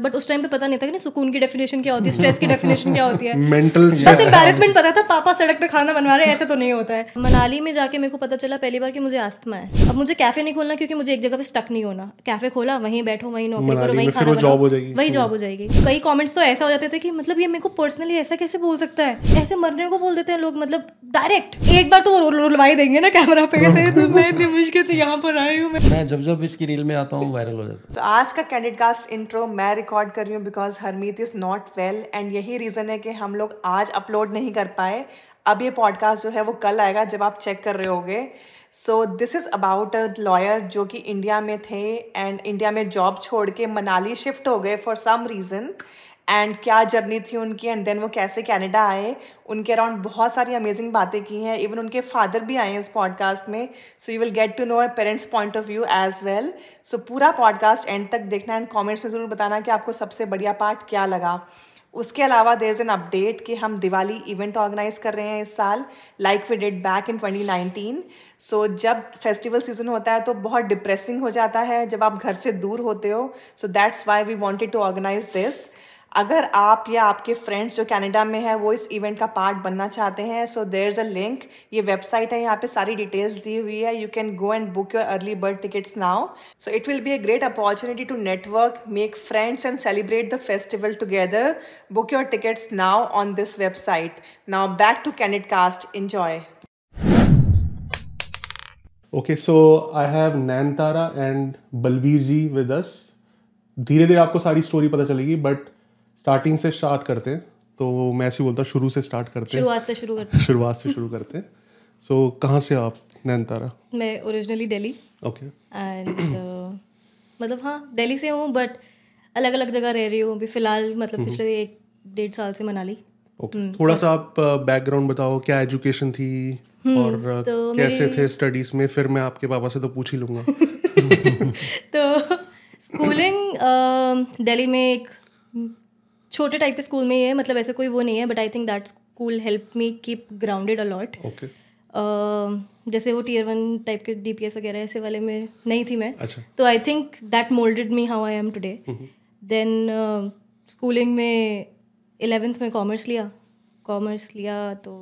But उस time पे पता नहीं था कि नहीं सुकून की डेफिनेशन क्या होती है स्ट्रेस की डेफिनेशन क्या होती है। मेंटल बस एम्बेरसमेंट पता था पापा सड़क पे खाना बनवा रहे हैं ऐसे तो नहीं होता है। मनाली में जाके मेरे को पता चला पहली बार कि मुझे आस्थमा है। अब मुझे कैफ़े नहीं खोलना क्योंकि मुझे एक जगह पे स्टक नहीं होना। कैफ़े खोला वहीं बैठो वहीं नौकरी करो वहीं खाना जॉब हो जाएगी। वही जॉब हो जाएगी। कई कॉमेंट्स तो ऐसा हो जाते थे कि मतलब ये मेरे को पर्सनली ऐसा कैसे बोल सकता है? ऐसे मरने को बोल देते हैं लोग मतलब डायरेक्ट एक बार तो रुलवाई देंगे ना कैमरा पे कैसे तो मैं इतनी मुश्किल से यहाँ पर आई हूँ मैं। जब जब इसकी रील में आता हूँ वायरल हो जाता तो आज का कैंडिड कास्ट इंट्रो मैं रिकॉर्ड कर रही हूँ because Harmeet is not well and यही रीज़न है कि हम लोग आज अपलोड नहीं कर पाए। अब ये पॉडकास्ट जो है वो कल आएगा जब आप चेक कर रहे होगे। So this is about a lawyer जो कि इंडिया में थे एंड इंडिया में जॉब छोड़ के मनाली शिफ्ट हो गए फॉर सम रीज़न एंड क्या जर्नी थी उनकी? एंड देन वो कैसे कनाडा आए? उनके अराउंड बहुत सारी अमेजिंग बातें की हैं. इवन उनके फादर भी आए हैं इस पॉडकास्ट में. So you will get to know a parents point of view as well so पूरा पॉडकास्ट एंड तक देखना एंड कॉमेंट्स में ज़रूर बताना कि आपको सबसे बढ़िया पार्ट क्या लगा. उसके अलावा देर इज़ एन अपडेट कि हम दिवाली इवेंट ऑर्गेनाइज कर रहे हैं इस साल like we did back in 2019 so जब फेस्टिवल सीज़न होता है तो बहुत डिप्रेसिंग हो जाता है जब आप घर से दूर होते हो. So that's why we wanted to organise this अगर आप या आपके फ्रेंड्स जो कनाडा में है, वो इस इवेंट का पार्ट बनना चाहते हैं so there is a link ये वेबसाइट है, यहाँ पे सारी डिटेल्स दी हुई है. You can go and book your early bird tickets now so it will be a great opportunity to network make friends and celebrate the festival together book your tickets now on this website now back to candid cast enjoy okay so I have Nayantara and Balbir ji with धीरे धीरे आपको सारी story पता चलेगी but starting से start करते हैं तो मैं ऐसे बोलता शुरू से स्टार्ट करते हैं। शुरुआत से शुरू करते हैं। शुरुआत से शुरू करते हैं। सो so, कहाँ से आप नैनतारा मैं ओरिजिनली दिल्ली ओके एंड मतलब हाँ दिल्ली से हूँ बट अलग अलग जगह रह रही हूँ अभी फ़िलहाल मतलब हम्म। पिछले एक डेढ़ साल से मनाली। Okay okay. थोड़ा सा आप बैकग्राउंड बताओ क्या एजुकेशन थी? हम्म, और तो कैसे थे स्टडीज़ में? फिर मैं आपके पापा से तो पूछ ही लूँगा। तो स्कूलिंग दिल्ली में एक छोटे टाइप के स्कूल में ही है मतलब ऐसे कोई वो नहीं है but I think that school help me keep grounded a lot जैसे वो टीयर वन टाइप के डीपीएस वगैरह ऐसे वाले में नहीं थी मैं। अच्छा. तो I think that moulded me how I am today then schooling में इलेवेंथ में कॉमर्स लिया। कॉमर्स लिया तो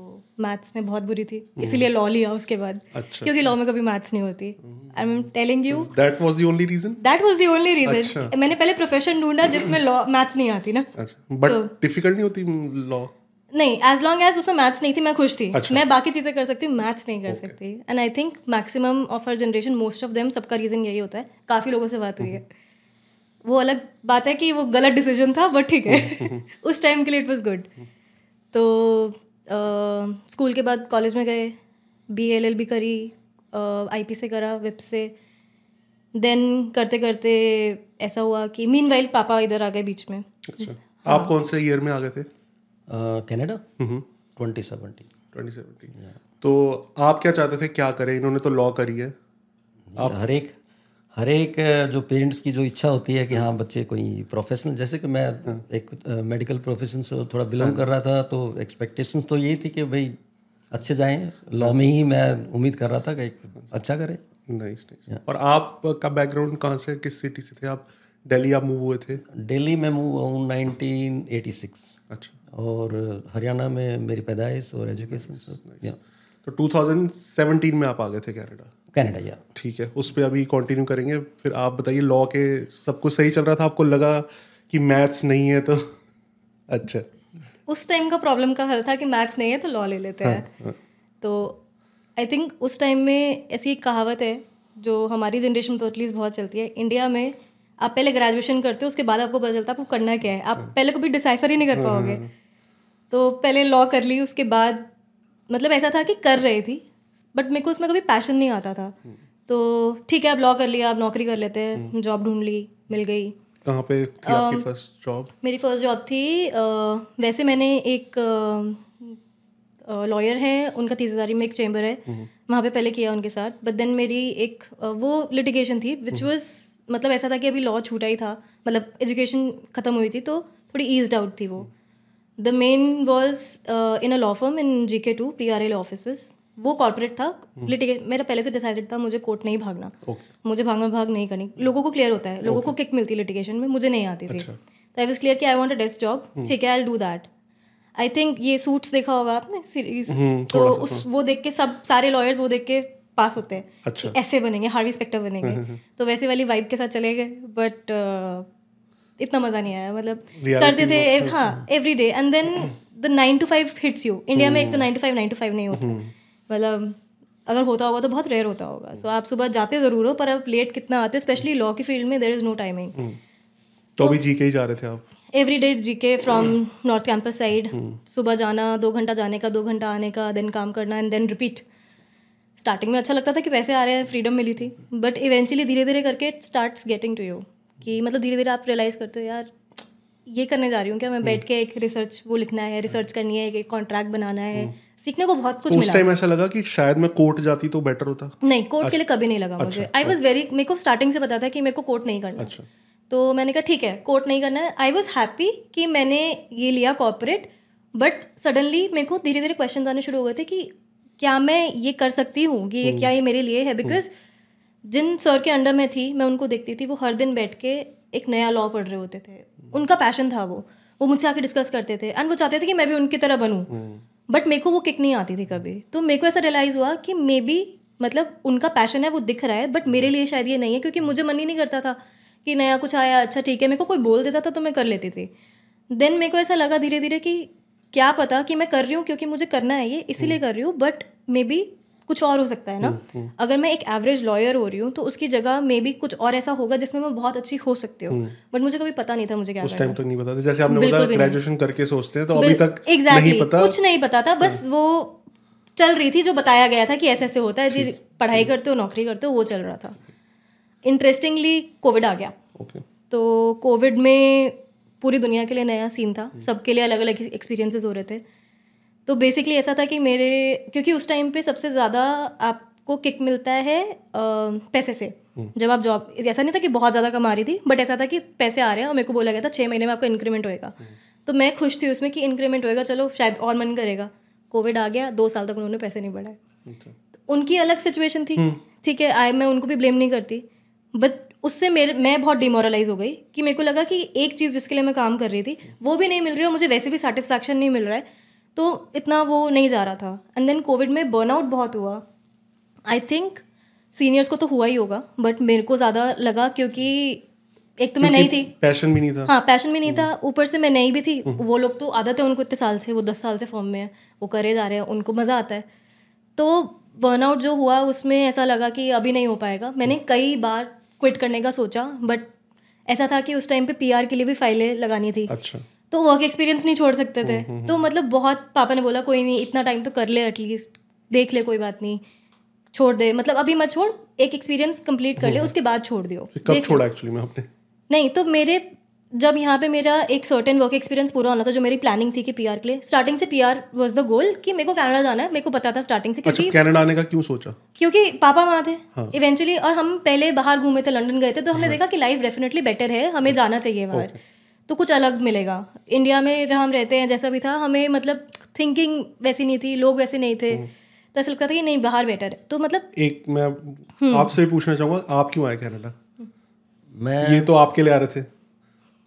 मैथ्स में बहुत बुरी थी। हम्म। इसीलिए लॉ लिया उसके बाद। अच्छा, क्योंकि लॉ में कभी मैथ्स नहीं होती। I am telling you that was the only reason that was the only reason मैंने पहले प्रोफेशन ढूंढा जिसमें लॉ मैथ्स नहीं आती ना। बट अच्छा, डिफ़िकल्ट नहीं होती लॉ नहीं एज लॉन्ग एज उसमें मैथ्स नहीं थी मैं खुश थी। अच्छा. मैं बाकी चीज़ें कर सकती हूँ मैथ्स नहीं कर okay. सकती। And I think maximum of our generation most of them सबका रीज़न यही होता है। काफ़ी लोगों से बात हुई है। वो अलग बात है कि वो गलत डिसीज़न था बट ठीक है। उस टाइम के लिए इट वॉज़ गुड तो स्कूल के बाद कॉलेज में गए बी एल एल बी करी आई पी से करा विप से। देन करते करते ऐसा हुआ कि मीन वाइल पापा इधर आ गए बीच में। अच्छा। हाँ. आप कौन से ईयर में आ गए थे? Canada twenty seventy twenty seventy तो आप क्या चाहते थे? क्या करें? इन्होंने तो लॉ करी है। आप हर एक हर एक जो पेरेंट्स की जो इच्छा होती है कि हाँ बच्चे कोई प्रोफेशनल जैसे कि मैं। एक मेडिकल प्रोफेशन से थोड़ा बिलोंग हाँ। कर रहा था तो एक्सपेक्टेशंस तो यही थी कि भाई अच्छे जाएँ। लॉ में ही मैं उम्मीद कर रहा था कि अच्छा करें। नाइस नाइस और आप का बैकग्राउंड कहाँ से किस सिटी से थे आप? दिल्ली आप मूव हुए थे? दिल्ली में मूव हूँ नाइनटीन अच्छा। और हरियाणा में मेरी पैदाइश और एजुकेशन सब तो 2017 में आप आ गए थे कनाडा कनाडा या ठीक है उस पर अभी कंटिन्यू करेंगे। फिर आप बताइए लॉ के सब कुछ सही चल रहा था? आपको लगा कि मैथ्स नहीं है तो? अच्छा। उस टाइम का प्रॉब्लम का हल था कि मैथ्स नहीं है तो लॉ ले लेते हैं हाँ, हाँ. तो आई थिंक उस टाइम में ऐसी एक कहावत है जो हमारी जनरेशन में तो एटलीस्ट बहुत चलती है। इंडिया में आप पहले ग्रेजुएशन करते हो उसके बाद आपको पता चलता है आपको करना क्या है। आप हाँ. पहले कभी डिसाइफर ही नहीं कर पाओगे। तो पहले लॉ कर ली उसके बाद मतलब ऐसा था कि कर रही थी बट मेरे को उसमें कभी पैशन नहीं आता था। तो ठीक है अब लॉ कर लिया अब नौकरी कर लेते हैं जॉब ढूंढ ली मिल गई। कहाँ पे थी आपकी फ़र्स्ट जॉब मेरी फ़र्स्ट जॉब थी वैसे मैंने एक लॉयर है उनका तीस हज़ारी में एक चैम्बर है। वहाँ पे पहले किया उनके साथ बट देन मेरी एक वो लिटिगेशन थी विच वॉज़ मतलब ऐसा था कि अभी लॉ छूटा ही था मतलब एजुकेशन ख़त्म हुई थी तो थोड़ी ईज आउट थी वो। The main was in a law firm in G K two P R L office वो कॉर्पोरेट था लिटिगेट मेरा पहले से डिसाइडेड था मुझे कोर्ट नहीं भागना। Okay. मुझे भागना भाग नहीं करनी। लोगों को क्लियर होता है लोगों. को किक मिलती है लिटिगेशन में मुझे नहीं आती थी। अच्छा. तो आई वॉज़ क्लियर कि I want a desk job ठीक है I do that I think ये सूट्स देखा होगा आपने सीरीज़ तो उस वो देख के सब सारे लॉयर्स वो देख के पास होते हैं। अच्छा। ऐसे बनेंगे हार्वी स्पेक्टर बनेंगे। तो वैसे वाली वाइब के साथ चले गए। बट इतना मज़ा नहीं आया मतलब करते थे हाँ every day and then the nine to five hits you India में एक तो nine to five nine to five नहीं होता। मतलब अगर होता होगा तो बहुत रेयर होता होगा। सो आप सुबह जाते ज़रूर हो पर आप लेट कितना आते हो स्पेशली लॉ की फ़ील्ड में देर इज़ नो टाइमिंग तो अभी जी के ही जा रहे थे आप? एवरी डे जी के फ्रॉम नॉर्थ कैंपस साइड सुबह जाना दो घंटा जाने का दो घंटा आने का देन काम करना एंड देन रिपीट स्टार्टिंग में अच्छा लगता था कि पैसे आ रहे हैं फ्रीडम मिली थी। बट इवेंचुअली धीरे धीरे करके it starts getting to you कि मतलब धीरे धीरे आप रियलाइज़ करते हो यार ये करने जा रही हूँ क्या मैं? बैठ के एक रिसर्च वो लिखना है रिसर्च करनी है एक कॉन्ट्रैक्ट बनाना है। सीखने को बहुत कुछ उस मिला। टाइम ऐसा लगा कि शायद मैं कोर्ट जाती तो बेटर होता? नहीं कोर्ट के लिए कभी नहीं लगा मुझे। आई वॉज़ वेरी मेरे को स्टार्टिंग से पता था कि मेरे को कोर्ट नहीं करना अच्छा। तो मैंने कहा ठीक है कोर्ट नहीं करना है। आई वॉज़ हैप्पी कि मैंने ये लिया कॉपरेट बट सडनली मेरे को धीरे धीरे क्वेश्चन आने शुरू हो गए थे कि क्या मैं ये कर सकती हूँ? कि ये क्या ये मेरे लिए है? बिकॉज़ जिन सर के अंडर में थी मैं उनको देखती थी वो हर दिन बैठ के एक नया लॉ पढ़ रहे होते थे। उनका पैशन था वो। वो मुझसे आके डिस्कस करते थे। एंड वो चाहते थे कि मैं भी उनकी तरह बनूँ। बट मेरे को वो किक नहीं आती थी कभी। तो मेरे को ऐसा रियलाइज़ हुआ कि मे बी मतलब उनका पैशन है वो दिख रहा है बट मेरे लिए शायद ये नहीं है क्योंकि मुझे मन ही नहीं करता था कि नया कुछ आया अच्छा ठीक है मेरे को कोई बोल देता था तो मैं कर लेती थी। देन मेरे को ऐसा लगा धीरे धीरे कि क्या पता कि मैं कर रही हूँ क्योंकि मुझे करना है ये इसीलिए कर रही हूँ बट मे बी कुछ और हो सकता है ना? अगर मैं एक एवरेज लॉयर हो रही हूँ तो उसकी जगह मे भी कुछ और ऐसा होगा जिसमें मैं बहुत अच्छी हो सकती हूँ। बट मुझे कभी पता नहीं था मुझे क्या उस टाइम तक नहीं पता था। जैसे आपने बताया ग्रेजुएशन करके सोचते हैं तो अभी तक एग्जैक्टली नहीं पता। कुछ नहीं पता था बस वो चल रही थी जो बताया गया था कि ऐसे ऐसे होता है जी पढ़ाई करते हो नौकरी करते हो वो चल रहा था। इंटरेस्टिंगली कोविड आ गया। तो कोविड में पूरी दुनिया के लिए नया सीन था। सबके लिए अलग अलग एक्सपीरियंसेस हो रहे थे। तो बेसिकली ऐसा था कि मेरे क्योंकि उस टाइम पे सबसे ज़्यादा आपको किक मिलता है अ, पैसे से। जब आप जॉब ऐसा नहीं था कि बहुत ज़्यादा कमा रही थी बट ऐसा था कि पैसे आ रहे हैं और मेरे को बोला गया था छः महीने में आपका इंक्रीमेंट होएगा। तो मैं खुश थी उसमें कि इंक्रीमेंट होएगा चलो शायद और मन करेगा। कोविड आ गया दो साल तक उन्होंने पैसे नहीं बढ़ाए। तो उनकी अलग सिचुएशन थी। ठीक है आई मैं उनको भी ब्लेम नहीं करती। बट उससे मेरे मैं बहुत डिमोरलाइज हो गई कि मेरे को लगा कि एक चीज़ जिसके लिए मैं काम कर रही थी वो भी नहीं मिल रही और मुझे वैसे भी सेटिस्फैक्शन नहीं मिल रहा है। तो इतना वो नहीं जा रहा था। एंड देन कोविड में बर्नआउट बहुत हुआ। आई थिंक सीनियर्स को तो हुआ ही होगा बट मेरे को ज़्यादा लगा क्योंकि एक तो मैं नहीं थी। पैशन भी नहीं था। हाँ पैशन भी नहीं था। ऊपर से मैं नहीं भी थी। वो लोग तो आदत है उनको इतने साल से वो दस साल से फॉर्म में है। वो करे जा रहे हैं उनको मज़ा आता है। तो बर्नआउट जो हुआ उसमें ऐसा लगा कि अभी नहीं हो पाएगा। मैंने कई बार क्विट करने का सोचा बट ऐसा था कि उस टाइम पे पीआर के लिए भी फाइलें लगानी थी। अच्छा। तो वर्क एक्सपीरियंस नहीं छोड़ सकते थे। तो मतलब बहुत पापा ने बोला कोई नहीं इतना टाइम तो कर ले एटलीस्ट देख ले कोई बात नहीं छोड़ दे। मतलब अभी मत छोड़ एक एक्सपीरियंस कंप्लीट कर ले उसके बाद छोड़ दियो। कब छोड़ा एक्चुअली में आपने? नहीं तो मेरे जब यहाँ पे मेरा एक सर्टेन वर्क एक्सपीरियंस पूरा होना था जो मेरी प्लानिंग थी कि पीआर के लिए स्टार्टिंग से पीआर वाज द गोल कि मेरे को कनाडा जाना है मेरे को पता था स्टार्टिंग से अच्छा कनाडा आने का क्यों सोचा? क्योंकि पापा वहाँ थे इवेंचुअली और हम पहले बाहर घूमे थे लंदन गए थे तो हमने देखा कि लाइफ डेफिनेटली बेटर है हमें जाना चाहिए बाहर। तो कुछ अलग मिलेगा। इंडिया में जहाँ हम रहते हैं जैसा भी था हमें मतलब थिंकिंग वैसी नहीं थी लोग वैसे नहीं थे। तो ऐसा लगता था कि नहीं बाहर बेटर है। तो मतलब एक मैं हम्म। आपसे भी पूछना चाहूँगा आप क्यों आए कनाडा? मैं ये तो आपके लिए आ रहे थे।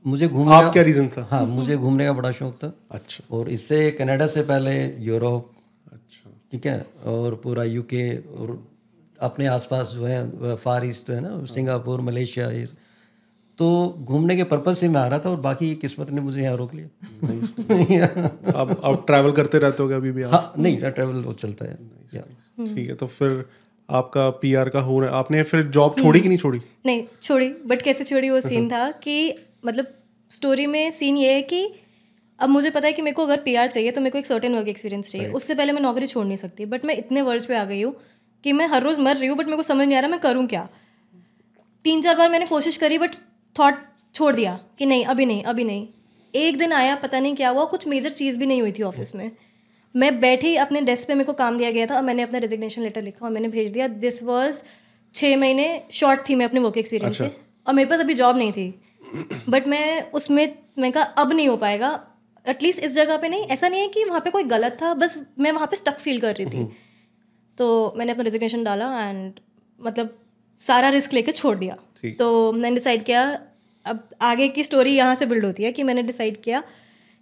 मुझे घूमने आप क्या रीजन था? हाँ मुझे घूमने का बड़ा शौक था। अच्छा। और इससे कनाडा से पहले यूरोप। अच्छा। ठीक है? और पूरा यूके और अपने आसपास जो है फार ईस्ट है ना सिंगापुर मलेशिया तो घूमने के पर्पज से मैं आ रहा था और बाकी किस्मत ने मुझे यहाँ रोक लिया। अब अब ट्रैवल करते रहते होगे अभी भी आप? हाँ नहीं ट्रैवल वो चलता है। ठीक है तो फिर आपका पीआर का हो रहा है। आपने फिर जॉब छोड़ी कि नहीं छोड़ी? नहीं छोड़ी बट कैसे छोड़ी वो सीन था कि मतलब स्टोरी में सीन ये है कि अब मुझे पता है कि मेरे को अगर पीआर चाहिए तो मेरे को एक सर्टेन वर्क एक्सपीरियंस चाहिए। उससे पहले मैं नौकरी छोड़ नहीं सकती बट मैं इतने वर्ष पे आ गई हूँ कि मैं हर रोज़ मर रही हूँ बट मेरे को समझ नहीं आ रहा मैं करूँ क्या। तीन चार बार मैंने कोशिश करी बट थॉट छोड़ दिया कि नहीं अभी नहीं अभी नहीं। एक दिन आया पता नहीं क्या हुआ कुछ मेजर चीज़ भी नहीं हुई थी ऑफ़िस में। मैं बैठी अपने डेस्क पे मेरे को काम दिया गया था और मैंने अपना रेजिग्नेशन लेटर लिखा और मैंने भेज दिया। दिस वॉज़ छः महीने शॉर्ट थी मैं अपने वर्क एक्सपीरियंस से। और मेरे पास अभी जॉब नहीं थी। बट मैं उसमें मैं कहा अब नहीं हो पाएगा। एटलीस्ट इस जगह पे नहीं ऐसा नहीं है कि वहाँ पे कोई गलत था बस मैं वहाँ पे स्टक फील कर रही थी। तो मैंने अपना रेजिग्नेशन डाला एंड मतलब सारा रिस्क लेके छोड़ दिया। तो मैंने डिसाइड किया अब आगे की स्टोरी यहाँ से बिल्ड होती है कि मैंने डिसाइड किया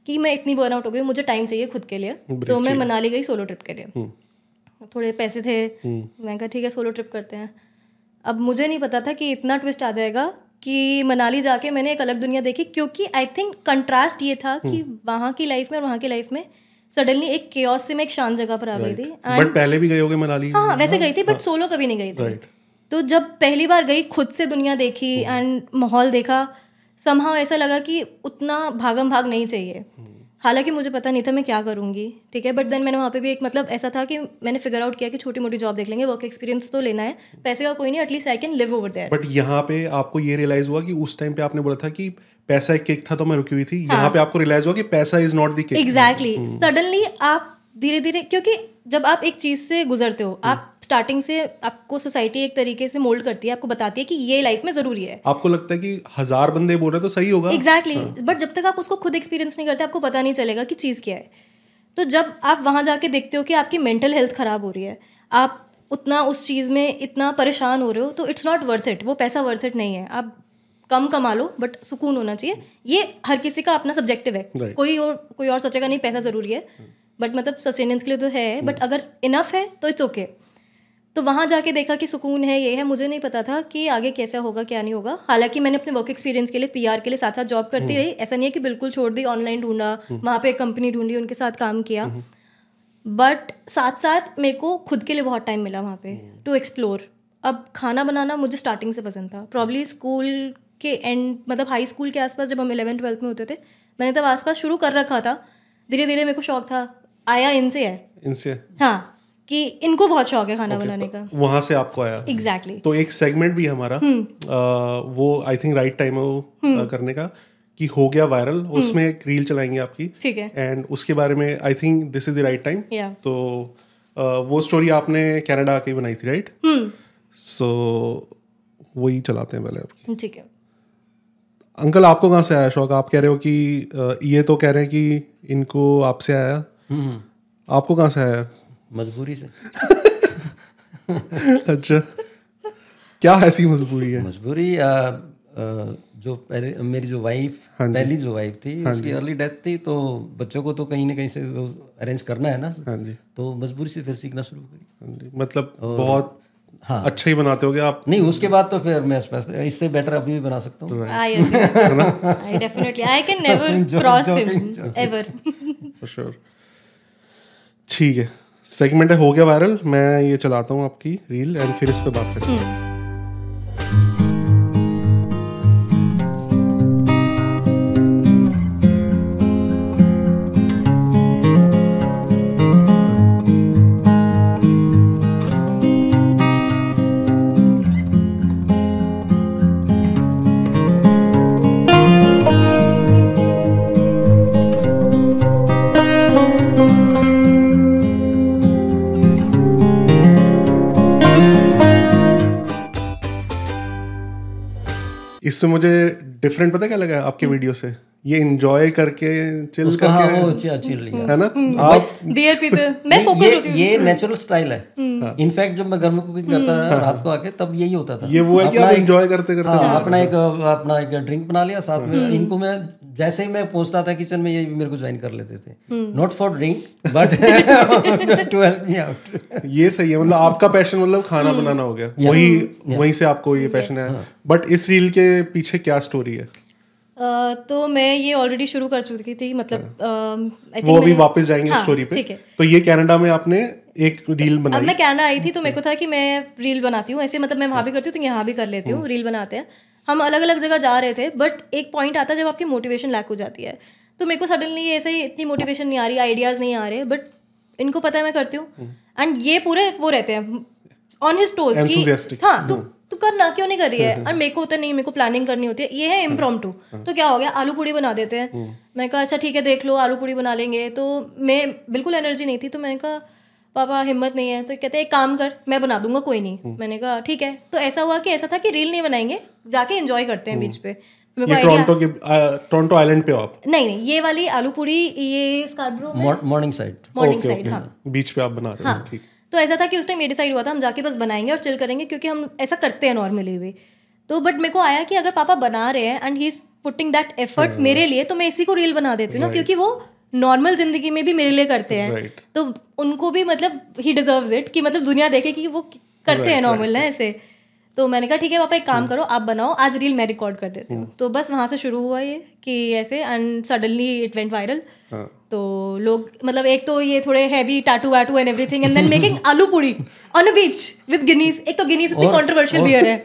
कि मैं इतनी बर्न आउट हो गई मुझे टाइम चाहिए खुद के लिए तो मैं मनाली गई सोलो ट्रिप के लिए। थोड़े पैसे थे मैंने कहा ठीक है सोलो ट्रिप करते हैं। अब मुझे नहीं पता था कि इतना ट्विस्ट आ जाएगा कि मनाली जाके मैंने एक अलग दुनिया देखी क्योंकि आई थिंक कंट्रास्ट ये था कि वहाँ की लाइफ में और वहाँ की लाइफ में सडनली एक केओस से मैं एक शांत जगह पर आ गई थी। बट पहले भी गए होगे मनाली? हाँ वैसे गई थी बट सोलो कभी नहीं गई थी। तो जब पहली बार गई खुद से दुनिया देखी एंड माहौल देखा समहाव ऐसा लगा कि उतना भागम भाग नहीं चाहिए। हालाँकि मुझे पता नहीं था मैं क्या करूँगी ठीक है? बट देन मैंने वहाँ पे भी एक मतलब ऐसा था कि मैंने फिगर आउट किया कि छोटी मोटी जॉब देख लेंगे वर्क एक्सपीरियंस तो लेना है पैसे का कोई नहीं at least I can live over there but यहाँ पे आपको ये रियलाइज़ हुआ कि उस टाइम पे आपने बोला था कि पैसा एक केक था तो मैं रुकी हुई थी। हाँ. यहाँ पे आपको रियलाइज़ हुआ कि पैसा is not the cake exactly suddenly आप धीरे धीरे क्योंकि जब आप एक चीज़ से गुजरते हो आप स्टार्टिंग से आपको सोसाइटी एक तरीके से मोल्ड करती है आपको बताती है कि ये लाइफ में ज़रूरी है। आपको लगता है कि हज़ार बंदे बोल रहे तो सही होगा? Exactly exactly. बट जब तक आप उसको खुद एक्सपीरियंस नहीं करते आपको पता नहीं चलेगा कि चीज़ क्या है। तो जब आप वहाँ जाके देखते हो कि आपकी मेंटल हेल्थ ख़राब हो रही है आप उतना उस चीज़ में इतना परेशान हो रहे हो तो इट्स नॉट वर्थ इट वो पैसा वर्थ इट नहीं है। आप कम कमा लो बट सुकून होना चाहिए। ये हर किसी का अपना सब्जेक्टिव है। Right. कोई और कोई और सोचेगा नहीं पैसा ज़रूरी है। बट मतलब सस्टेनेंस के लिए तो है बट अगर इनफ है तो इट्स ओके तो वहाँ जाके देखा कि सुकून है ये है मुझे नहीं पता था कि आगे कैसा होगा क्या नहीं होगा। हालाँकि मैंने अपने वर्क एक्सपीरियंस के लिए पीआर के लिए साथ साथ जॉब करती रही। ऐसा नहीं है कि बिल्कुल छोड़ दी ऑनलाइन ढूंढा वहाँ पे एक कंपनी ढूंढी उनके साथ काम किया। बट साथ साथ मेरे को खुद के लिए बहुत टाइम मिला वहाँ पे टू एक्सप्लोर अब खाना बनाना मुझे स्टार्टिंग से पसंद था। प्रॉब्ली स्कूल के एंड मतलब हाई स्कूल के आसपास जब हम इलेवन ट्वेल्थ में होते थे मैंने तब आसपास शुरू कर रखा था। धीरे धीरे मेरे को शौक था। आया इनसे है? इनसे। हाँ कि इनको बहुत शौक है खाना okay, बनाने का। तो वहाँ से आपको आया। Exactly exactly. तो एक सेगमेंट भी हमारा आ, वो आई थिंक राइट टाइम है वो आ, करने का कि हो गया वायरल उसमें एक रील चलाएँगे आपकी। ठीक है। एंड उसके बारे में I think this is the right time तो आ, वो स्टोरी आपने कनाडा आके बनाई थी राइट सो वही चलाते हैं पहले आपकी। ठीक है। अंकल आपको कहाँ से आया शौक? आप कह रहे हो कि ये तो कह रहे हैं कि इनको आपसे आया। आपको कहाँ से आया? मजबूरी से। अच्छा। क्या ऐसी मजबूरी है? मजबूरी आ, आ, जो मेरी जो वाइफ हाँ पहली जो वाइफ थी हाँ उसकी अर्ली डेथ थी तो बच्चों को तो कहीं ना कहीं से अरेंज करना है ना। हाँ जी। तो मजबूरी से फिर सीखना शुरू करी। हाँ जी। मतलब बहुत हाँ। अच्छा ही बनाते होगे आप। नहीं उसके बाद तो फिर मैं इससे बेटर अभी भी बना सकता हूँ। I I definitely I can never cross him ever for sure ठीक है। सेगमेंट है, हो गया वायरल मैं ये चलाता हूँ आपकी रील एंड फिर इस पर बात करेंगे इससे मुझे डिफरेंट पता क्या लगा आपके वीडियो से? ये एंजॉय करके चिल उसका हाँ वो चिल चिल लिया है। ना? आप बियर पीते मैं फोकस ये होती हूँ। ये नेचुरल स्टाइल है। इनफैक्ट जब मैं घर में कुकिंग करता था रात को आके तब यही होता था। ये वो है कि आप एंजॉय करते करते हाँ, अपना एक अपना एक ड्रिंक बना लिया साथ में इनको मैं जैसे ही मैं पहुँचता था किचन में ये भी मेरे को ज्वाइन कर लेते थे। Not for drink but to help me out ये सही है मतलब आपका पैशन मतलब खाना बनाना हो गया। Yeah. वही yeah. वहीं से आपको ये पैशन है। बट इस रील के पीछे क्या स्टोरी है? अह, तो मैं ये ऑलरेडी शुरू कर चुकी थी मतलब आई वो अभी वापस जाएँगे हाँ, स्टोरी पे। ठीक है। तो ये कनाडा में आपने एक रील बनाई। अब मैं कनाडा आई थी तो मेरे को था कि मैं रील बनाती हूँ। ऐसे मतलब मैं वहाँ भी करती हूँ तो यहाँ भी कर लेती हूँ रील बनाते हैं। हम अलग अलग जगह जा रहे थे बट एक पॉइंट आता है जब आपकी मोटिवेशन लैक हो जाती है। तो मेरे को सडनली ऐसे ही इतनी मोटिवेशन नहीं आ रही आइडियाज़ नहीं आ रहे बट इनको पता है मैं करती हूँ। एंड ये पूरे वो रहते हैं ऑन हिज टोज की हाँ तू तू करना क्यों नहीं कर रही है? और मेरे को होता नहीं मेरे को प्लानिंग करनी होती है। ये है इम्प्रोम टू तो क्या हो गया? आलू पूड़ी बना देते हैं। मैं कहा अच्छा ठीक है देख लो आलू पूड़ी बना लेंगे। तो मैं बिल्कुल एनर्जी नहीं थी तो मैंने कहा पापा हिम्मत नहीं है। तो कहते हैं एक काम कर मैं बना दूँगा कोई नहीं। मैंने कहा ठीक है। तो ऐसा हुआ कि ऐसा था कि रील नहीं बनाएँगे जाके एंजॉय करते हैं बीच पे। तो ये टोरंटो के टोरंटो आइलैंड पे आप? नहीं नहीं ये वाली आलू पूड़ी ये Scarborough morning side morning side हाँ। बीच पे आप बना रहे हो ठीक। तो ऐसा था कि उस टाइम ये डिसाइड हुआ था हम जाके बस बनाएँगे और चिल करेंगे क्योंकि हम ऐसा करते हैं नॉर्मली भी। तो बट मेरे को आया कि अगर पापा बना रहे हैं and he is putting that effort मेरे लिए तो मैं इसी को रील बना देती हूँ ना क्योंकि वो नॉर्मल ज़िंदगी में भी मेरे लिए करते हैं। Right. तो उनको भी मतलब ही डिजर्व इट कि मतलब दुनिया देखे कि वो करते right, हैं नॉर्मल right, ना ऐसे। तो मैंने कहा ठीक है पापा एक काम करो आप बनाओ आज रील मैं रिकॉर्ड कर देती हूँ। तो बस वहाँ से शुरू हुआ ये कि ऐसे and suddenly it went viral. तो लोग मतलब एक तो ये थोड़े हैवी टाटू वाटू and everything and then making aloo puri on a beach with Guinness एक तो गिनीज इतनी कंट्रोवर्शियल बियर है।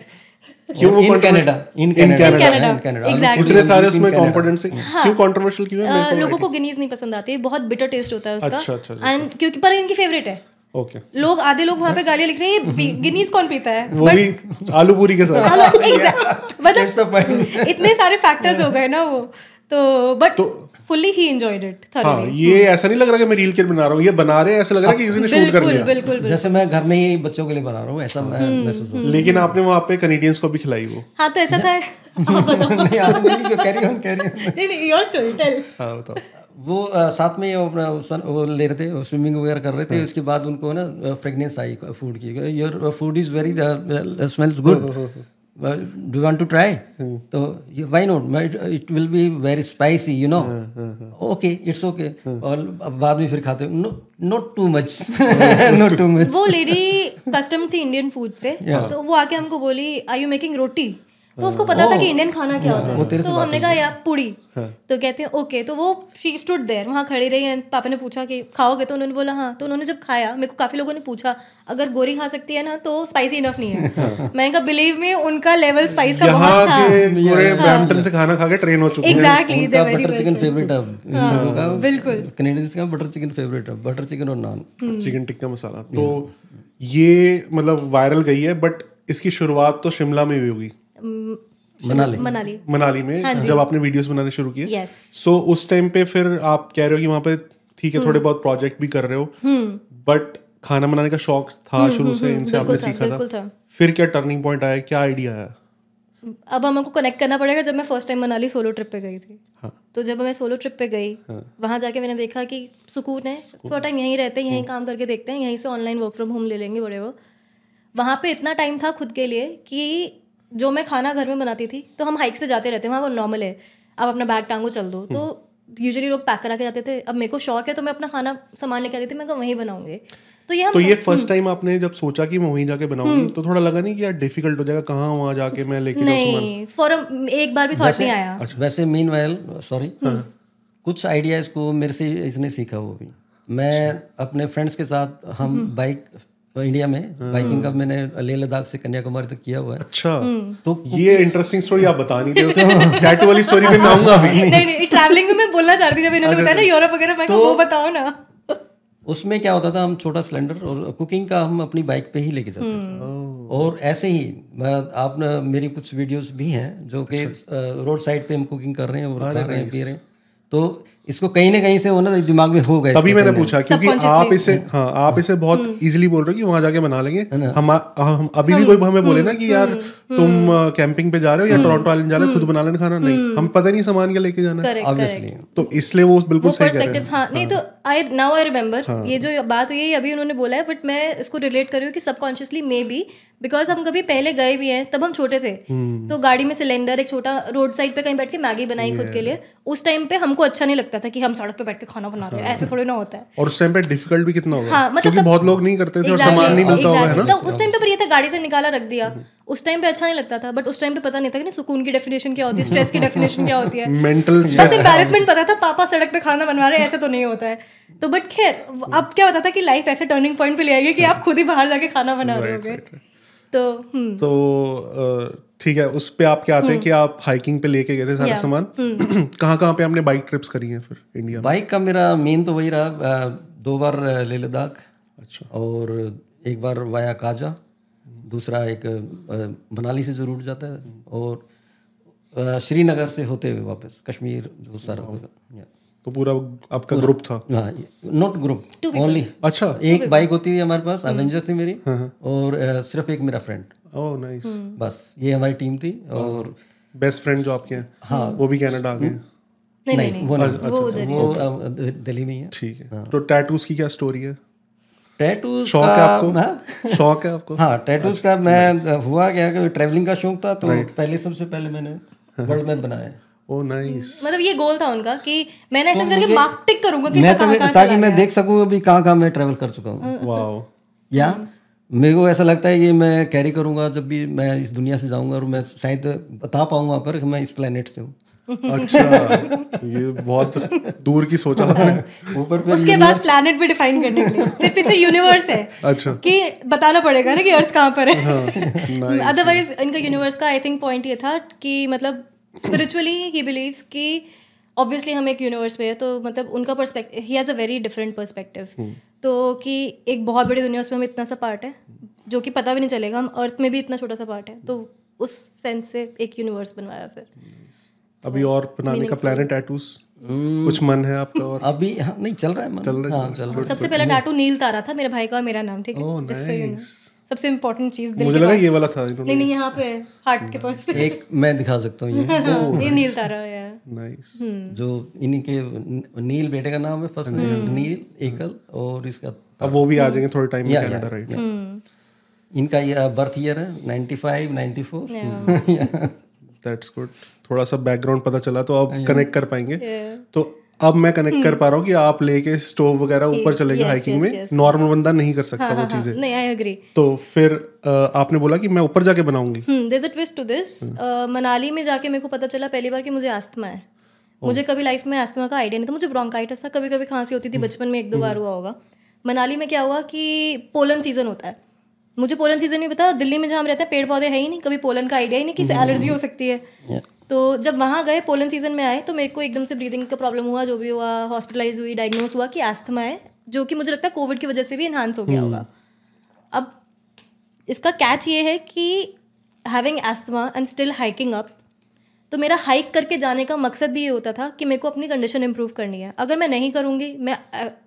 क्यों वो इन कनाडा इन कनाडा. इतने सारे उसमें कंपोनेंट्स. क्यों? कंट्रोवर्शियल क्यों है? लोगों को गिनीज नहीं पसंद आती है। बहुत बिटर टेस्ट होता है अच्छा, उसका अच्छा, अच्छा, एंड क्योंकि पर इनकी फेवरेट है। ओके लोग आधे लोग वहाँ पे गालियाँ लिख रहे हैं ये गिनीज कौन पीता है? वो भी आलू पूरी के साथ. मतलब इतने सारे फैक्टर्स हो गए ना वो। तो but fully he enjoyed it हाँ ये ऐसा नहीं लग रहा कि मैं रील के बना रहा हूँ ये बना रहे हैं ऐसा लग रहा है कि किसी ने शूट कर लिया बिल्कुल बिल्कुल। जैसे मैं घर में ही बच्चों के लिए बना रहा हूँ ऐसा मैं हम्म, महसूस लेकिन आपने वहाँ पे कनेडियंस को भी खिलाई वो। हाँ तो ऐसा था। हाँ वो साथ में वो अपना वो ले रहे थे स्विमिंग वगैरह कर रहे थे उसके बाद उनको ना फ्रेगनेंस आई फ़ूड की। Your food is very smells good do want to try तो why not it will be very spicy you know okay it's okay और अब बाद में फिर खाते not too much not too much वो लेडी कस्टम थी इंडियन फ़ूड से। तो वो आके हमको बोली आई यू मेकिंग रोटी तो उसको पता था कि इंडियन खाना क्या होता है। तो हमने कहा यार पूड़ी। तो कहते हैं ओके। तो वो शी स्टूड देयर वहाँ खड़ी रही एंड पापा ने पूछा कि खाओगे? तो उन्होंने बोला हाँ। तो उन्होंने जब खाया मेरे को काफ़ी लोगों ने पूछा अगर गोरी खा सकती है ना तो स्पाइसी इनफ नहीं है। मैंने कहा बिलीव में उनका लेवल स्पाइस का बहुत था। के पूरे ब्रैम्पटन से खाना खा के ट्रेन हो चुके हैं। एग्जैक्टली बटर चिकन फेवरेट है इन लोगों का बिल्कुल कनेडियंस का बटर चिकन फेवरेट है बटर चिकन और नान चिकन टिक्का मसाला तो ये मतलब वायरल गई है बट इसकी शुरुआत तो शिमला में हुई होगी। मनाली। मनाली। मनाली में जब आपने वीडियोस बनाने शुरू किए। यस सो उस टाइम पे फिर आप कह रहे हो कि वहाँ पे ठीक है थोड़े बहुत प्रोजेक्ट भी कर रहे हो। बट खाना बनाने का शौक था शुरू से इनसे आपने सीखा था। था। फिर क्या टर्निंग पॉइंट आया? क्या आइडिया आया? अब हमको कनेक्ट करना पड़ेगा जब मैं first time Manali solo trip पे गई थी। हाँ। तो जब मैं सोलो ट्रिप पे गई हाँ. वहाँ जाके मैंने देखा कि सुकून है। थोड़ा टाइम यहीं रहते हैं यहीं काम करके देखते हैं यहीं से ऑनलाइन वर्क फ्रॉम होम ले लेंगे बड़े वो वहाँ पे इतना टाइम था खुद के लिए कि जो मैं खाना घर में बनाती थी तो हम हाइक्स पे जाते रहते वहाँ वो नॉर्मल है। आप अपना बैग टांगो चल दो। तो यूजुअली लोग पैक करा के जाते थे। अब मेरे को शौक है तो मैं अपना खाना सामान लेके आती थी मैं कहा वहीं बनाऊँगी। तो ये हम तो ये फ़र्स्ट टाइम आपने जब सोचा कि मैं वहीं जाके बनाऊँगी तो थोड़ा लगा नहीं कि यार डिफ़िकल्ट हो जाएगा कहाँ वहाँ जाके मैं लेके नहीं फॉर एक बार भी थॉट नहीं आया। अच्छा वैसे मीन सॉरी कुछ आइडिया इसको मेरे से इसने सीखा वो भी। मैं अपने फ्रेंड्स के साथ हम बाइक इंडिया में बाइकिंग का मैंने लेह लद्दाख से कन्याकुमारी तक किया हुआ है। अच्छा। तो ये इंटरेस्टिंग स्टोरी आप बता नहीं रहे हो टैटू वाली स्टोरी में मैं आऊँगा अभी। नहीं नहीं ट्रैवलिंग में मैं बोलना चाहती थी जब इन्होंने बताया ना यूरोप वगैरह मैं कहा, वो बताओ ना। उसमें क्या होता था हम छोटा सिलेंडर और कुकिंग का हम अपनी बाइक पे ही लेके जाते थे। और ऐसे ही मैं- आप मेरी कुछ वीडियोस भी हैं जो कि रोड साइड पे हम कुकिंग कर रहे हैं और खा रहे हैं पी रहे हैं। तो इसको कहीं ना कहीं से वो ना दिमाग में हो गए तभी मैंने पूछा क्योंकि आप इसे हाँ आप इसे बहुत इजीली बोल रहे हो कि वहाँ जाके बना लेंगे। हम हम अभी भी कोई हमें बोले ना कि यार तुम कैंपिंग पे जा रहे हो या टोरंटो आइलैंड जा रहे हो खुद बना लेना खाना? नहीं हम पता नहीं सामान क्या लेके जाना है। ऑब्वियसली तो इसलिए वो बिल्कुल सही कह रहे पर्सपेक्टिव हाँ। नहीं तो आई नाउ आई रिमेम्बर ये जो बात हुई है अभी उन्होंने बोला है बट मैं इसको रिलेट कर रही हूँ कि सबकॉन्शियसली मे बी बिकॉज़ हम कभी पहले गए भी हैं तब हम छोटे थे। तो गाड़ी में सिलेंडर एक छोटा रोड साइड पे कहीं बैठ के मैगी बनाई खुद के लिए उस टाइम पे हमको अच्छा नहीं लगता था कि हम सड़क पे बैठ के खाना बना रहे हैं। ऐसे थोड़ी ना होता है। और उस टाइम पे डिफ़िकल्ट भी कितना होगा? हाँ मतलब क्योंकि बहुत लोग नहीं करते थे और सामान नहीं मिलता होगा है ना? तो उस टाइम पे पर ये था गाड़ी से निकाला रख दिया। उस टाइम पे अच्छा नहीं लगता था बट उस टाइम पे पता नहीं था कि नहीं सुकून की डेफिनेशन क्या होती है स्ट्रेस की डेफिनेशन क्या होती है। मेंटल बस एम्बेरसमेंट पता था पापा सड़क पे खाना बनवा रहे हैं ऐसे तो नहीं होता है। तो बट खैर अब क्या होता था कि लाइफ ऐसे टर्निंग पॉइंट पे ले आएगी कि आप खुद ही बाहर जाके खाना बना रहे होगे तो हम्म। तो ठीक है उस पे आप क्या आते हैं कि आप हाइकिंग पे लेके गए थे सारा सामान? कहाँ कहाँ पे आपने बाइक ट्रिप्स करी हैं फिर इंडिया बाइक का मेरा मेन तो वही रहा दो बार लेह लद्दाख अच्छा। और एक बार वाया काजा दूसरा एक मनाली से ज़रूर जाता है और श्रीनगर से होते हुए वापस कश्मीर जो सारा या। तो पूरा आपका ग्रुप था? हाँ नॉट ग्रुप ओनली अच्छा। एक बाइक होती थी हमारे पास एवेंजर थी मेरी और सिर्फ़ एक मेरा फ्रेंड ओह नाइस बस ये हमारी टीम थी और बेस्ट फ्रेंड जो आपके हैं हाँ। वो भी कनाडा आ गए नहीं नहीं वो अ, द- दिल्ली में ही है। ठीक है। तो टैटूज की क्या स्टोरी है? टैटूज शौक है आपको? हाँ? शौक है आपको? हाँ टैटूज का मैं हुआ क्या कि ट्रैवलिंग का शौक था तो पहले सबसे पहले मैंने वर्ल्ड मैप बनाया ओ नाइस मतलब ये गोल था उनका कि मैंने ऐसे करके मार्क टिक करूँगा कि मैं तो ताकि मैं देख सकूँ अभी कहाँ कहाँ मैं ट्रैवल कर चुका हूँ। वाओ या? मेरे को ऐसा लगता है ये मैं कैरी करूँगा जब भी मैं इस दुनिया से जाऊँगा और मैं शायद बता पाऊँगा पर कि मैं इस प्लेनेट से हूँ। अच्छा ये बहुत दूर की सोचा आपने ऊपर पे उसके बाद प्लैनेट भी डिफाइन करने के लिए। फिर पीछे यूनिवर्स है अच्छा। कि बताना पड़ेगा ना कि अर्थ कहाँ पर है। हाँ, अदरवाइज़ इनका यूनिवर्स का आई थिंक पॉइंट ये था कि मतलब स्पिरिचुअली ही बिलीव्स कि ऑब्वियसली हम एक यूनिवर्स में है तो मतलब उनका perspective he has a very different perspective तो कि एक बहुत बड़ी दुनिया उसमें हम इतना सा पार्ट है जो कि पता भी नहीं चलेगा हम अर्थ में भी इतना छोटा सा पार्ट है। तो उस सेंस से एक यूनिवर्स बनवाया फिर। अभी और बनाने का प्लान है टैटूस कुछ मन है आपका और? अभी हाँ, नहीं चल रहा है मन। चल रहा है, हाँ चल रहा है। सबसे पहला टाटू नील तारा था मेरे भाई का और मेरा नाम ठीक है? सबसे इम्पोर्टेंट चीज़ मुझे लगा ये वाला था नहीं नहीं यहाँ पे हार्ट के पास। एक मैं दिखा सकता हूँ ये। हाँ, ये नील तारा है नाइस जो इन्हीं के नील बेटे का नाम है फ़र्स्ट नील एकल और इसका अब वो भी आ जाएँगे थोड़े टाइम में कनाडा राइट इनका ये बर्थ ईयर है 95 94 दैट्स गुड थोड़ा सा बैकग्राउंड पता चला तो अब कनेक्ट कर पाएँगे। तो अब मैं कनेक्ट कर पा रहा हूँ कि आप लेके स्टोव वगैरह ऊपर चले गए हाइकिंग में। नॉर्मल बंदा नहीं कर सकता वो चीज़ें। नहीं आई एग्री तो फिर आपने बोला कि मैं ऊपर जाके बनाऊँगी। There is a twist to this Manali में जाके मेरे को पता चला पहली बार कि मुझे आस्थमा है। मुझे कभी लाइफ में आस्थमा का आइडिया नहीं था। मुझे ब्रोंकाइटिस था। कभी कभी खांसी होती थी बचपन में एक दो बार हुआ होगा। मनाली में क्या हुआ कि पोलन सीज़न होता है। मुझे पोलन सीज़न नहीं पता। दिल्ली में जहाँ हम रहते हैं पेड़ पौधे है ही नहीं। कभी पोलन का आइडिया ही नहीं कि एलर्जी हो सकती है। तो जब वहाँ गए पोलन सीज़न में आए तो मेरे को एकदम से ब्रीदिंग का प्रॉब्लम हुआ जो भी हुआ हॉस्पिटलाइज हुई डायग्नोस हुआ कि आस्थमा है जो कि मुझे लगता है कोविड की वजह से भी इन्हांस हो गया होगा। अब इसका कैच ये है कि having asthma and still hiking up तो मेरा हाइक करके जाने का मकसद भी ये होता था कि मेरे को अपनी कंडीशन इंप्रूव करनी है। अगर मैं नहीं करूँगी मैं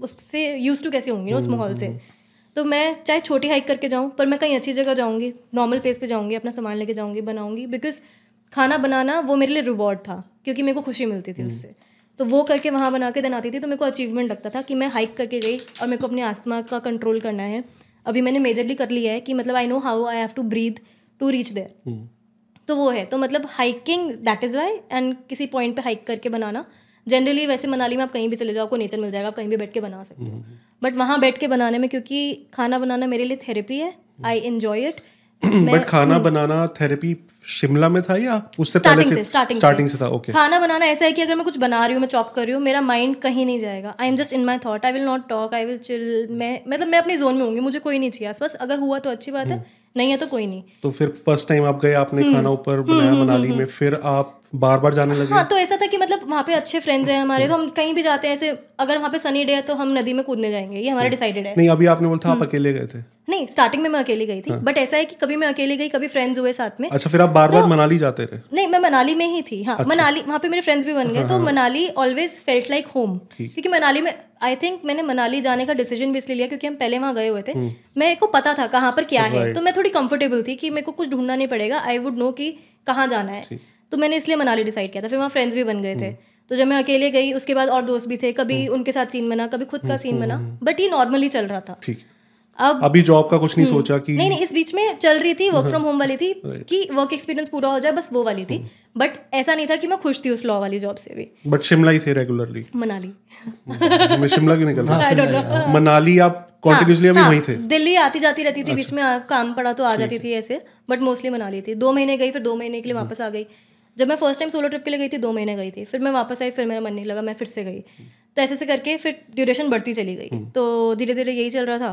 उससे यूज़ टू कैसे होंगी ना उस माहौल से? तो मैं चाहे छोटी हाइक करके जाऊँ पर मैं कहीं अच्छी जगह जाऊँगी नॉर्मल पेस पे जाऊँगी अपना सामान लेके जाऊँगी बनाऊँगी बिकॉज़ खाना बनाना वो मेरे लिए रिवॉर्ड था क्योंकि मेरे को खुशी मिलती थी उससे। तो वो करके वहाँ बना के दिन आती थी तो मेरे को अचीवमेंट लगता था कि मैं हाइक करके गई और मेरे को अपने आस्थमा का कंट्रोल करना है। अभी मैंने मेजरली कर लिया है कि मतलब I know how I have to breathe to reach there तो वो है तो मतलब hiking that is why and किसी पॉइंट पे हाइक करके बनाना। जनरली वैसे मनाली में आप कहीं भी चले जाओ आपको नेचर मिल जाएगा आप कहीं भी बैठ के बना सकते हो। बट वहाँ बैठ के बनाने में क्योंकि खाना बनाना मेरे लिए थेरेपी है आई एन्जॉय इट बट खाना बनाना थेरेपी शिमला में था या उससे पहले से? से स्टार्टिंग स्टार्टिंग से। था ओके खाना बनाना ऐसा है कि अगर मैं कुछ बना रही हूँ मैं चॉप कर रही हूँ मेरा माइंड कहीं नहीं जाएगा। I am just in my thought I will not talk I will chill मैं मतलब मैं अपनी जोन में होंगी मुझे कोई नहीं चाहिए आसपास। अगर हुआ तो अच्छी बात है नहीं है तो कोई नहीं। तो फिर फ़र्स्ट टाइम आप गए आपने खाना ऊपर बनाया मनाली में फिर आप बार बार जाने लगे। हाँ तो ऐसा था कि मतलब वहाँ पे अच्छे फ्रेंड्स हैं हमारे तो हम कहीं भी जाते हैं ऐसे अगर वहाँ पे सनी डे है तो हम नदी में कूदने जाएँगे ये हमारा डिसाइडेड है। नहीं अभी आपने बोला था आप अकेले गए थे। नहीं स्टार्टिंग में मैं अकेली गई थी हाँ। बट ऐसा है कि कभी मैं अकेली गई कभी फ्रेंड्स हुए साथ में। अच्छा फिर आप बार बार मनाली जाते रहे? नहीं मैं मनाली में ही थी हाँ मनाली वहाँ पे मेरे फ्रेंड्स भी बन गए तो Manali always felt like home क्योंकि मनाली में आई थिंक मैंने मनाली जाने का डिसीज़न भी इसलिए लिया क्योंकि हम पहले वहाँ गए हुए थे। मेरे को पता था कहाँ पर क्या है तो मैं थोड़ी कंफर्टेबल थी कि मेरे को कुछ ढूंढना नहीं पड़ेगा आई वुड नो कि कहाँ जाना है। तो मैंने इसलिए मनाली डिसाइड किया था। फिर वहाँ फ्रेंड्स भी बन गए थे। तो जब मैं अकेले गई उसके बाद और दोस्त भी थे कभी उनके साथ सीन बना कभी खुद का सीन बना। बट ये नॉर्मली चल रहा था। ठीक। अब अभी जॉब का कुछ नहीं सोचा कि नहीं नहीं इस बीच में चल रही थी वर्क फ्रॉम होम वाली थी कि वर्क एक्सपीरियंस पूरा हो जाए बस वो वाली थी। बट ऐसा नहीं था कि मैं खुश थी उस लॉ वाली जॉब से भी। बट शिमला ही थे रेगुलरली मनाली। मैं शिमला क्यों निकल मनाली आप कॉन्टिन्यूसली अभी वहीं थे। दिल्ली आती जाती रहती थी बीच में काम पड़ा तो आ जाती थी ऐसे बट मोस्टली मनाली थी। दो महीने गई फिर दो महीने के लिए वापस आ गई। जब मैं फ़र्स्ट टाइम सोलो ट्रिप के लिए गई थी दो महीने गई थी। फिर मैं वापस आई फिर मेरा मन नहीं लगा मैं फिर से गई। तो ऐसे ऐसे करके फिर ड्यूरेशन बढ़ती चली गई। तो धीरे धीरे यही चल रहा था।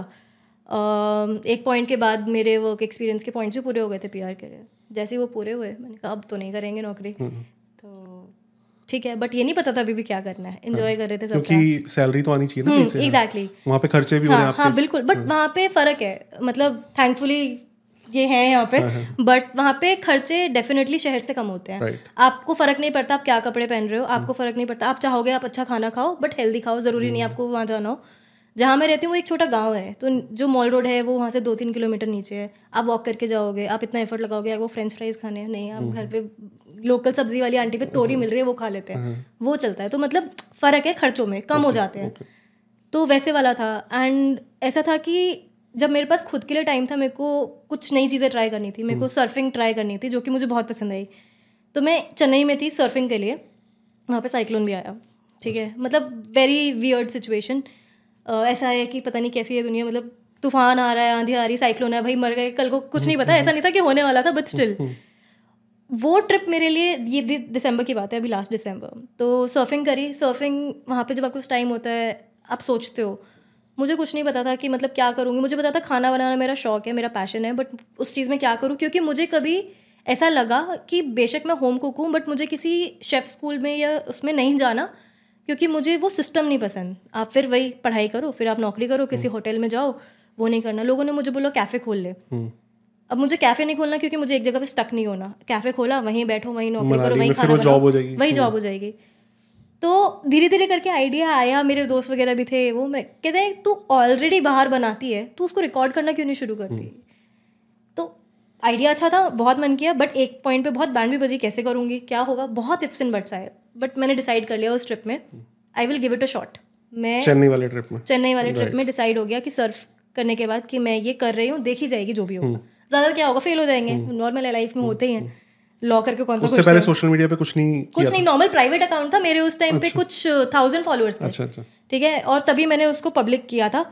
एक पॉइंट के बाद मेरे वर्क एक्सपीरियंस के पॉइंट्स भी पूरे हो गए थे पीआर के लिए। जैसे ही वो पूरे हुए मैंने कहा अब तो नहीं करेंगे नौकरी। तो ठीक है बट ये नहीं पता था अभी भी क्या करना है। एंजॉय कर रहे थे सब क्योंकि सैलरी तो आनी चाहिए ना एग्जैक्टली वहाँ पे खर्चे भी हाँ, हो रहे हैं हाँ हाँ बिल्कुल बट वहाँ पे फ़र्क है। मतलब थैंकफुली ये है यहाँ पे बट वहाँ पे खर्चे डेफिनेटली शहर से कम होते हैं। Right. आपको फ़र्क नहीं पड़ता आप क्या कपड़े पहन रहे हो आपको फ़र्क नहीं पड़ता। आप चाहोगे आप अच्छा खाना खाओ बट हेल्दी खाओ ज़रूरी नहीं आपको वहाँ जाना हो। जहाँ मैं रहती हूँ वो एक छोटा गाँव है तो जो मॉल रोड है वो वहाँ से दो तीन किलोमीटर नीचे है। आप वॉक करके जाओगे आप इतना एफर्ट लगाओगे वो फ्रेंच फ्राइज खाने हैं नहीं आप घर पे लोकल सब्ज़ी वाली आंटी पे तोरी मिल रही है वो खा लेते हैं। वो चलता है तो मतलब फ़र्क है खर्चों में कम हो जाते हैं। तो वैसे वाला था एंड ऐसा था कि जब मेरे पास खुद के लिए टाइम था मेरे को कुछ नई चीज़ें ट्राई करनी थी। मेरे को सर्फिंग ट्राई करनी थी जो कि मुझे बहुत पसंद आई। तो मैं चेन्नई में थी सर्फिंग के लिए। वहाँ पे साइक्लोन भी आया। ठीक है? मतलब वेरी वियर्ड सिचुएशन ऐसा है कि पता नहीं कैसी है दुनिया। मतलब तूफ़ान आ रहा है आंधी आ रही साइक्लोन है भाई मर गए कल को कुछ नहीं पता। ऐसा नहीं था कि होने वाला था बट स्टिल वो ट्रिप मेरे लिए ये दिसंबर की बात है अभी लास्ट दिसंबर तो सर्फिंग करी। सर्फिंग वहाँ पे जब आपको टाइम होता है आप सोचते हो मुझे कुछ नहीं पता था कि मतलब क्या करूँगी। मुझे पता था खाना बनाना मेरा शौक है मेरा पैशन है बट उस चीज़ में क्या करूँ क्योंकि मुझे कभी ऐसा लगा कि बेशक मैं होम कुक हूँ बट मुझे किसी शेफ़ स्कूल में या उसमें नहीं जाना क्योंकि मुझे वो सिस्टम नहीं पसंद। आप फिर वही पढ़ाई करो फिर आप नौकरी करो किसी होटल में जाओ वो नहीं करना। लोगों ने मुझे बोला कैफ़े खोल ले। अब मुझे कैफ़े नहीं खोलना क्योंकि मुझे एक जगह पे स्टक नहीं होना। कैफ़े खोला वहीं बैठो वहीं नौकरी करो वहीं खाना जॉब हो जाएगी। वही जॉब हो जाएगी। तो धीरे धीरे करके आइडिया आया मेरे दोस्त वगैरह भी थे वो मैं कहते हैं तू ऑलरेडी बाहर बनाती है तू उसको रिकॉर्ड करना क्यों नहीं शुरू करती? तो आइडिया अच्छा था बहुत मन किया बट एक पॉइंट पे बहुत बैंड भी बजी कैसे करूँगी क्या होगा बहुत इफ्स एंड बट्स आए बट मैंने डिसाइड कर लिया उस ट्रिप में I will give it a shot मैं चेन्नई वाले ट्रिप में। चेन्नई वाले ट्रिप में डिसाइड हो गया कि सर्फ करने के बाद कि मैं ये कर रही हूँ देखी जाएगी जो भी होगा। हम्म। ज़्यादा क्या होगा फेल हो जाएँगे। नॉर्मल हम्म। लाइफ में होते ही हैं। लॉ करके कौन सा उससे पहले सोशल मीडिया पे कुछ नहीं कुछ नहीं नॉर्मल प्राइवेट अकाउंट था मेरे उस टाइम पे अच्छा। कुछ थाउज़ेंड फॉलोअर्स थे। अच्छा अच्छा। ठीक है? और तभी मैंने उसको पब्लिक किया था।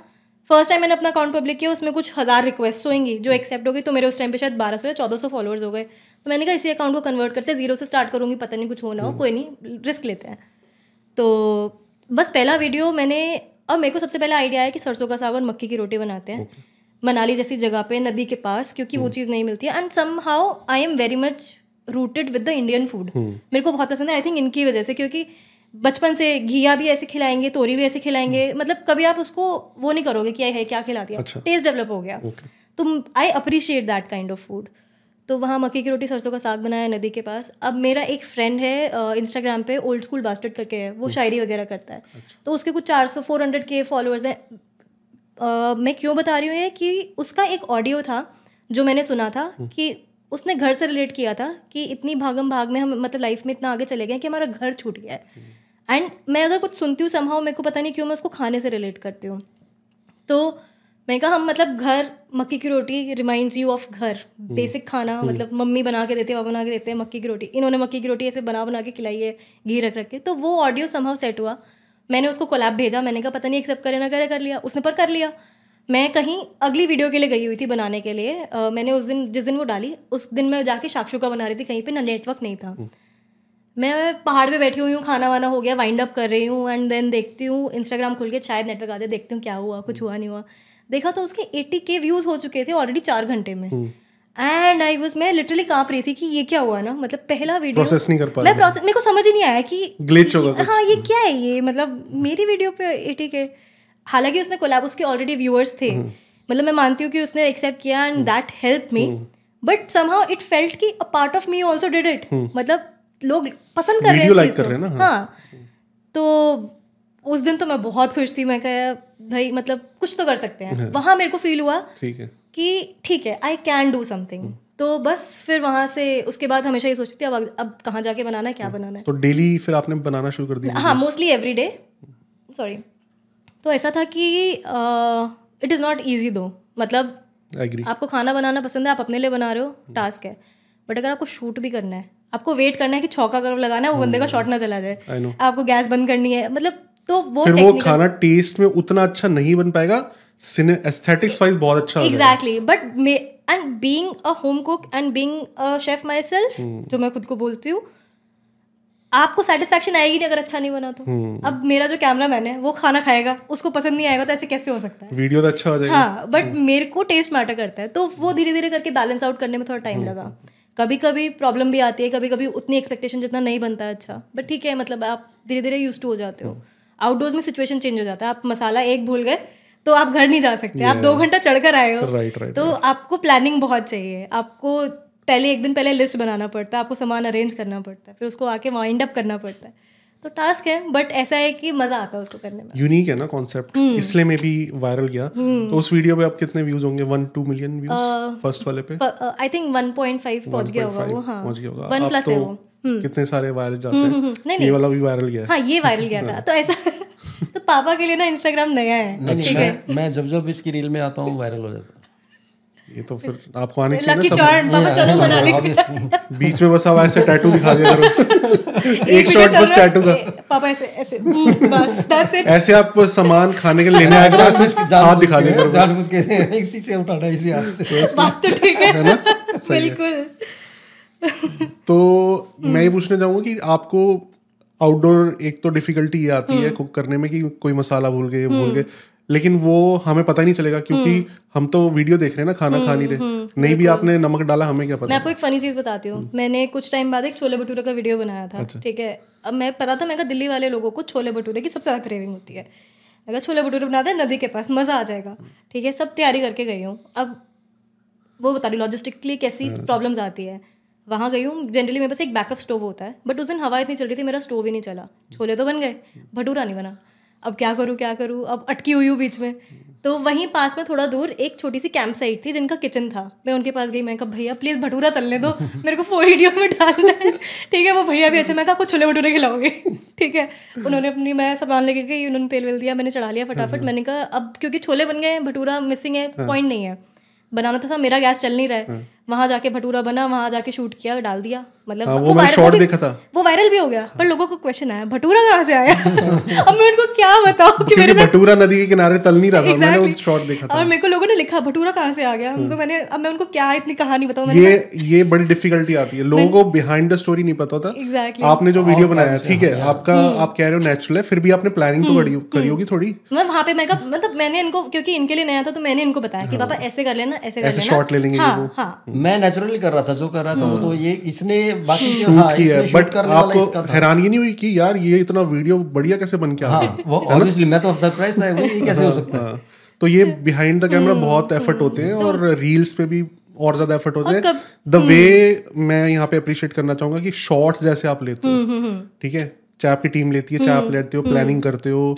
फ़र्स्ट टाइम मैंने अपना अकाउंट पब्लिक किया उसमें कुछ हज़ार रिक्वेस्ट होंगी जो एक्सेप्ट हो गई तो मेरे उस टाइम पे शायद बारह सौ या चौदह सौ फॉलोअर्स हो गए। तो मैंने कहा इसी अकाउंट को कन्वर्ट करते ज़ीरो से स्टार्ट करूँगी पता नहीं कुछ होना हो हम्म। कोई नहीं रिस्क लेते हैं। तो बस पहला वीडियो मैंने और मेरे को सबसे पहला आइडिया है कि सरसों का साग और मक्की की रोटी बनाते हैं। मनाली जैसी जगह पे नदी के पास क्योंकि वो हम्म। चीज़ नहीं मिलती। है and somehow I am very much rooted with the Indian food मेरे को बहुत पसंद है आई थिंक इनकी वजह से क्योंकि बचपन से घिया भी ऐसे खिलाएँगे तोरी भी ऐसे खिलाएँगे हम्म। मतलब कभी आप उसको वो नहीं करोगे क्या है क्या खिला दिया टेस्ट डेवलप हो गया। तो I appreciate that kind of food तो वहाँ मक्की की रोटी सरसों का साग बनाया नदी के पास। अब मेरा एक फ्रेंड है इंस्टाग्राम पे ओल्ड स्कूल बास्टेड करके है वो हम्म। शायरी वगैरह करता है। अच्छा। तो उसके कुछ चार सौ फोर हंड्रेड के फॉलोअर्स हैं। मैं क्यों बता रही हूँ ये कि उसका एक ऑडियो था जो मैंने सुना था हम्म। कि उसने घर से रिलेट किया था कि इतनी भागम भाग में हम मतलब लाइफ में इतना आगे चले गए कि हमारा घर छूट गया है। And hmm. मैं अगर कुछ सुनती हूँ समहाउ मेरे को पता नहीं क्यों मैं उसको खाने से रिलेट करती हूँ। तो मैं कहा हम मतलब घर मक्की की रोटी रिमाइंड्स यू ऑफ़ घर। Basic hmm. खाना मतलब मम्मी बना के देते हैं पापा बना के देते हैं मक्की की रोटी। इन्होंने मक्की की रोटी ऐसे बना बना के खिलाई है घी रख रख के। तो वो ऑडियो समहाउ सेट हुआ। मैंने उसको कोलैब भेजा मैंने कहा पता नहीं एक्सेप्ट करे ना करे कर लिया। उसने पर कर लिया। मैं कहीं अगली वीडियो के लिए गई हुई थी बनाने के लिए। uh, मैंने उस दिन जिस दिन वो डाली उस दिन मैं जाके साक्षु का बना रही थी कहीं पे ना नेटवर्क नहीं था। हम्म। मैं पहाड़ पे बैठी हुई हूँ खाना वाना हो गया वाइंड अप कर रही हूँ एंड देन देखती हूँ इंस्टाग्राम खुल के शायद नेटवर्क आते देखती हूँ क्या हुआ कुछ हुआ नहीं हुआ। देखा तो उसके एट्टी के व्यूज़ हो चुके थे ऑलरेडी चार घंटे में। एंड आई वॉज़ मैं लिटरली काँप रही थी कि ये क्या हुआ ना? मतलब पहला वीडियो प्रोसेस नहीं कर पा मैं प्रोसेस मेरे को समझ ही नहीं आया कि ग्लिच होगा हाँ ये क्या है ये? मतलब मेरी वीडियो पे एटी के हालाँकि उसने कोलैब उसके ऑलरेडी व्यूअर्स थे। हम्म। मतलब मैं मानती हूँ कि उसने एक्सेप्ट किया and that help me but somehow it felt कि a part of me also did it मतलब लोग पसंद कर रहे हैं like कर रहे हैं ना हाँ, हाँ। तो उस दिन तो मैं बहुत खुश थी। मैं कहा भाई मतलब कुछ तो कर सकते हैं। हाँ। वहाँ मेरे को फील हुआ ठीक है। कि ठीक है आई कैन डू समथिंग तो बस फिर वहाँ से उसके बाद हमेशा ये सोचती थी अब अब कहाँ जाके बनाना है क्या हाँ। बनाना है? तो डेली फिर आपने बनाना शुरू कर दिया हाँ मोस्टली एवरी डे सॉरी तो ऐसा था कि इट इज़ नॉट ईजी दो मतलब आपको खाना बनाना पसंद है आप अपने लिए बना रहे हो टास्क है. बट अगर आपको शूट भी करना है आपको वेट करना है कि छौका कब लगाना है वो बंदे का शॉट ना चला जाए. आपको गैस बंद करनी है मतलब तो वो फिर वो खाना टेस्ट में उतना अच्छा नहीं बन पाएगा एस्थेटिक्स वाइज बहुत अच्छा exactly but and being a home cook and being a chef myself जो मैं खुद को बोलती हूँ आपको सेटिस्फेक्शन आएगी नहीं अगर अच्छा नहीं बना तो। hmm. अब मेरा जो कैमरा मैन है वो खाना खाएगा उसको पसंद नहीं आएगा तो ऐसे कैसे हो सकता है? वीडियो तो अच्छा हो जाएगा। हाँ बट hmm. मेरे को टेस्ट मैटर करता है तो वो धीरे धीरे करके बैलेंस आउट करने में थोड़ा टाइम. लगा। कभी कभी प्रॉब्लम भी आती है कभी कभी उतनी एक्सपेक्टेशन जितना नहीं बनता है अच्छा। बट ठीक है मतलब आप धीरे धीरे यूज़ टू हो जाते हो। आउटडोर्स में सिचुएशन चेंज हो जाता है। आप मसाला एक भूल गए तो आप घर नहीं जा सकते। आप दो घंटा चढ़कर आए हो। तो आपको प्लानिंग बहुत चाहिए। आपको पहले एक दिन पहले लिस्ट बनाना पड़ता है आपको सामान अरेंज करना पड़ता है फिर उसको आके वाइंड अप करना पड़ता है। तो टास्क है बट ऐसा है कि मज़ा आता है उसको करने में। यूनिक है ना कॉन्सेप्ट हम्म। इसलिए में भी वायरल गया। हम्म। तो उस वीडियो पे आप कितने व्यूज़ होंगे? One two million views first वाले पे? I think one point five पहुँच गया होगा वो हाँ। पहुँच गया होगा। वन प्लस तो है वो। हम्म। कितने सारे वायरल जाते हैं। नहीं ये वाला भी वायरल गया हाँ। ये वायरल गया था। तो ऐसा तो पापा के लिए ना इंस्टाग्राम नया है। नहीं मैं मैं जब जब इसकी रील में आता हूँ वायरल हो जाता ये तो फिर आपको आनी चाहिए ना. सब। बीच में बस अब ऐसे टैटू दिखा दिया करो। एक शॉट बस टैटू का। पापा ऐसे ऐसे हम्म, बस दैट्स इट ऐसे आप सामान खाने के लेने आए तो ऐसे हाथ दिखा दिया करो। जानबूझ के इसी से उठाना इसी हाथ से। बात तो ठीक है। बिल्कुल। तो मैं ये पूछना चाहूँगा कि आपको आउटडोर एक तो डिफिकल्टी ये आती है कुक करने में कि कोई मसाला भूल गए भूल गए। लेकिन वो हमें पता ही नहीं चलेगा क्योंकि हम तो वीडियो देख रहे हैं ना खाना खा नहीं रहे। नहीं भी आपने नमक डाला हमें क्या पता? मैं आपको एक फनी चीज़ बताती हूँ। मैंने कुछ टाइम बाद एक छोले भटूरे का वीडियो बनाया था ठीक है? अब मैं पता था मैं कहा दिल्ली वाले लोगों को छोले भटूरे की सबसे ज़्यादा क्रेविंग होती है। मैं कहा छोले भटूरे बना दे नदी के पास मज़ा आ जाएगा ठीक है? सब तैयारी करके गई हूँ। अब वो बता रही लॉजिस्टिकली कैसी प्रॉब्लम्स आती है। वहाँ गई हूँ जनरली मेरे पास एक बैकअप स्टोव होता है बट उस दिन हवा इतनी चल रही थी मेरा स्टोव ही नहीं चला। छोले तो बन गए भटूरा नहीं बना। अब क्या करूँ क्या करूँ? अब अटकी हुई हूँ बीच में। तो वहीं पास में थोड़ा दूर एक छोटी सी कैंप साइट थी जिनका किचन था। मैं उनके पास गई मैं कहा भैया प्लीज़ भटूरा तलने दो। मेरे को फोर वीडियो में डालना है। ठीक है वो भैया भी अच्छा मैं कहा आपको छोले भटूरे खिलाओगे। ठीक है उन्होंने अपनी मैं सामान लेके गई उन्होंने तेल वेल दिया मैंने चढ़ा लिया फटाफट। मैंने कहा अब क्योंकि छोले बन गए हैं भटूरा मिसिंग है पॉइंट नहीं है। बनाना तो था मेरा गैस चल नहीं रहा है। वहाँ जाके भटूरा बना वहाँ जाके शूट किया डाल दिया। मतलब हाँ, वो short भी- देखा था। वो वायरल भी हो गया पर लोगों को क्वेश्चन आया भटूरा कहाँ से आया? अब मैं उनको क्या बताऊँ कि मेरे भटूरा नदी के किनारे तल नहीं रहा था मैंने शॉट देखा था। और मेरे को लोगों ने लिखा भटूरा कहाँ से आ गया? तो मैंने अब मैं उनको क्या इतनी कहानी बताऊँ? ये ये बड़ी डिफिकल्टी आती है। लोगों को बिहाइंड द स्टोरी नहीं पता होता। Exactly. आपने जो वीडियो बनाया ठीक है आपका आप कह रहे हो नेचुरल है फिर भी आपने प्लानिंग तो करी करी होगी थोड़ी। मैं वहाँ पे मैं मतलब मैंने इनको क्योंकि इनके लिए नया था तो मैंने इनको बताया कि पापा ऐसे कर लेना ऐसे कर लेना। shot ले लेंगे हाँ हाँ। मैं नेचुरली कर रहा था जो कर रहा था वो तो ये इसने बाकी शूट हाँ, है बट करने वाला आपको इसका था। हैरानगी नहीं हुई कि यार ये इतना वीडियो बढ़िया कैसे बन के हाँ वो ऑब्वियसली मैं तो सरप्राइज़ था वो ये कैसे हो सकता है? हाँ, तो ये बिहाइंड द कैमरा हम्म, बहुत एफर्ट होते हैं और रील्स पे भी और ज़्यादा एफर्ट होते हैं। द वे मैं यहाँ पे अप्रिशिएट करना चाहूँगा कि शॉर्ट्स जैसे आप लेते हम्म, हो ठीक है? चाहे आपकी टीम लेती है चाहे आप लेते हो प्लानिंग करते हो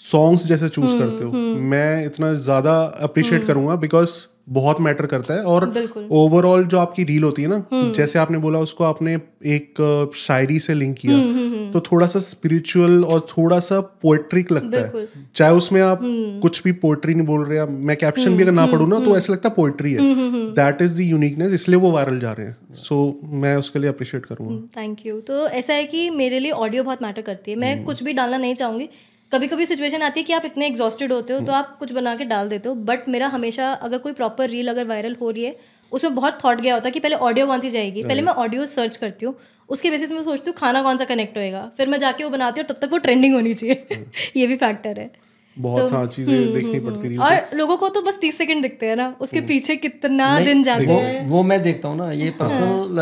सॉन्ग्स जैसे चूज़ हम्म, करते हो। मैं इतना ज़्यादा अप्रिशिएट करूँगा बिकॉज़ बहुत मैटर करता है और ओवरऑल जो आपकी रील होती है ना हम्म। जैसे आपने बोला उसको आपने एक शायरी से लिंक हम्म, किया तो थोड़ा सा स्पिरिचुअल और थोड़ा सा पोएट्रिक लगता है। चाहे उसमें आप हम्म। कुछ भी पोएट्री नहीं बोल रहे हैं मैं कैप्शन भी अगर ना पढ़ू ना तो ऐसा लगता है पोएट्री है। दैट इज़ द यूनिकनेस इसलिए वो वायरल जा रहे हैं। सो मैं उसके लिए अप्रिशिएट करूँगा। थैंक यू तो ऐसा है कि मेरे लिए ऑडियो बहुत मैटर करती है। मैं कुछ भी डालना नहीं चाहूँगी। कभी कभी सिचुएशन आती है कि आप इतने एग्जॉस्टेड होते हो तो आप कुछ बना के डाल देते हो बट मेरा हमेशा अगर कोई प्रॉपर रील अगर वायरल हो रही है उसमें बहुत थॉट गया होता है कि पहले ऑडियो कौन सी जाएगी? पहले मैं ऑडियो सर्च करती हूँ उसके बेसिस में सोचती हूँ खाना कौन सा कनेक्ट होएगा? फिर मैं जाके वो बनाती हूँ तब तक वो ट्रेंडिंग होनी चाहिए। ये भी फैक्टर है। बहुत हाँ चीज़ें देखनी पड़ती रही और लोगों को तो बस तीस सेकंड दिखते हैं ना उसके पीछे कितना दिन जाते हैं। वो वो मैं देखता हूँ ना ये पर्सनल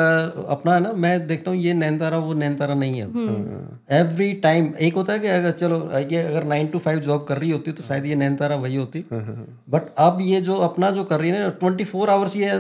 अपना है ना मैं देखता हूँ ये नैनतारा वो नैनतारा नहीं है। एवरी टाइम एक होता है कि अगर चलो ये अगर नाइन टू फाइव जॉब कर रही होती तो शायद ये नैनतारा वही होती। बट अब ये जो अपना जो कर रही है ना ट्वेंटी फोर आवर्स ये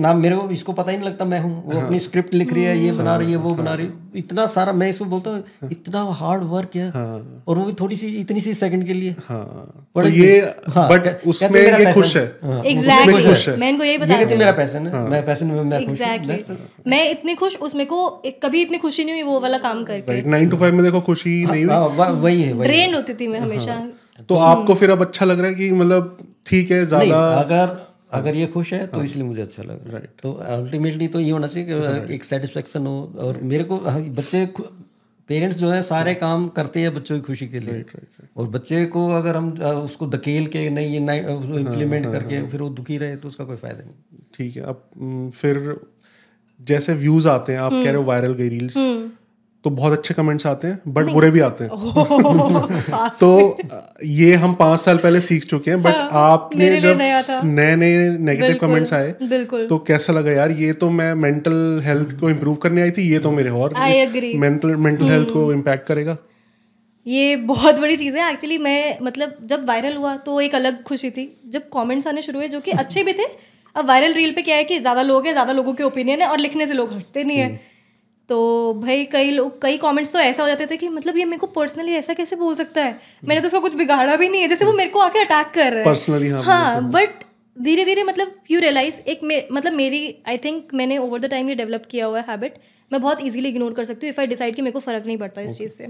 ना मेरे को इसको पता ही नहीं लगता मैं हूँ। वो अपनी स्क्रिप्ट लिख रही है ये बना रही है वो बना रही है। इतना सारा मैं इसको बोलता हूँ इतना हार्ड वर्क है। और वो भी थोड़ी सी इतनी सी सेकंड के लिए। हाँ। तो ये हाँ, बट उसमें ये खुश है। हाँ, एग्जैक्टली खुश मैं इनको यही बता कहती मेरा पैशन है। मैं पैशन में मैं हूँ। एग्जैक्टली मैं इतनी खुश उसमें को कभी इतनी खुशी नहीं हुई वो वाला काम करके। राइट नाइन टू फाइव में देखो खुशी नहीं हुई। हाँ, वही है ड्रेन होती थी मैं हमेशा। तो आपको फिर अब अच्छा लग रहा है कि मतलब ठीक है ज़्यादा अगर अगर ये खुश है तो इसलिए मुझे अच्छा लग रहा है। तो अल्टीमेटली तो ये होना चाहिए कि एक सेटिस्फेक्शन हो और मेरे को हाँ, बच्चे पेरेंट्स जो है सारे काम करते हैं बच्चों की खुशी के लिए। और बच्चे को अगर हम उसको धकेल के नहीं ये नहीं इम्प्लीमेंट करके फिर वो दुखी रहे तो उसका कोई फ़ायदा नहीं। ठीक है अब हम्म, फिर जैसे व्यूज़ आते हैं आप कह रहे हो वायरल गई रील्स तो बहुत अच्छे कमेंट्स आते हैं बट बुरे भी आते हैं। तो ये हम पाँच साल पहले सीख चुके हैं बट आपने जब नए नए नेगेटिव कमेंट्स आए तो कैसा लगा यार? ये तो मैं मेंटल हेल्थ को इम्प्रूव करने आई थी ये तो मेरे और मेंटल मेंटल हेल्थ को इम्पैक्ट करेगा। ये बहुत बड़ी चीज़ है। एक्चुअली मैं मतलब जब वायरल हुआ तो एक अलग खुशी थी। जब कमेंट्स आने शुरू हुए जो कि अच्छे भी थे अब वायरल रील पे क्या है कि ज़्यादा लोग हैं ज़्यादा लोगों के ओपिनियन है और लिखने से लोग हटते नहीं है। तो भाई कई लोग कई कमेंट्स तो ऐसा हो जाते थे कि मतलब ये मेरे को पर्सनली ऐसा कैसे बोल सकता है? मैंने तो उसका कुछ बिगाड़ा भी नहीं है जैसे वो मेरे को आके अटैक कर रहा है। पर्सनली हाँ, हाँ बट धीरे धीरे मतलब यू रियलाइज़ एक मे, मतलब मेरी आई थिंक मैंने ओवर द टाइम ये डेवलप किया हुआ है हैबिट मैं बहुत इजीली इग्नोर कर सकती हूँ इफ़ आई डिसाइड कि मेरे को फ़र्क नहीं पड़ता इस चीज़ से।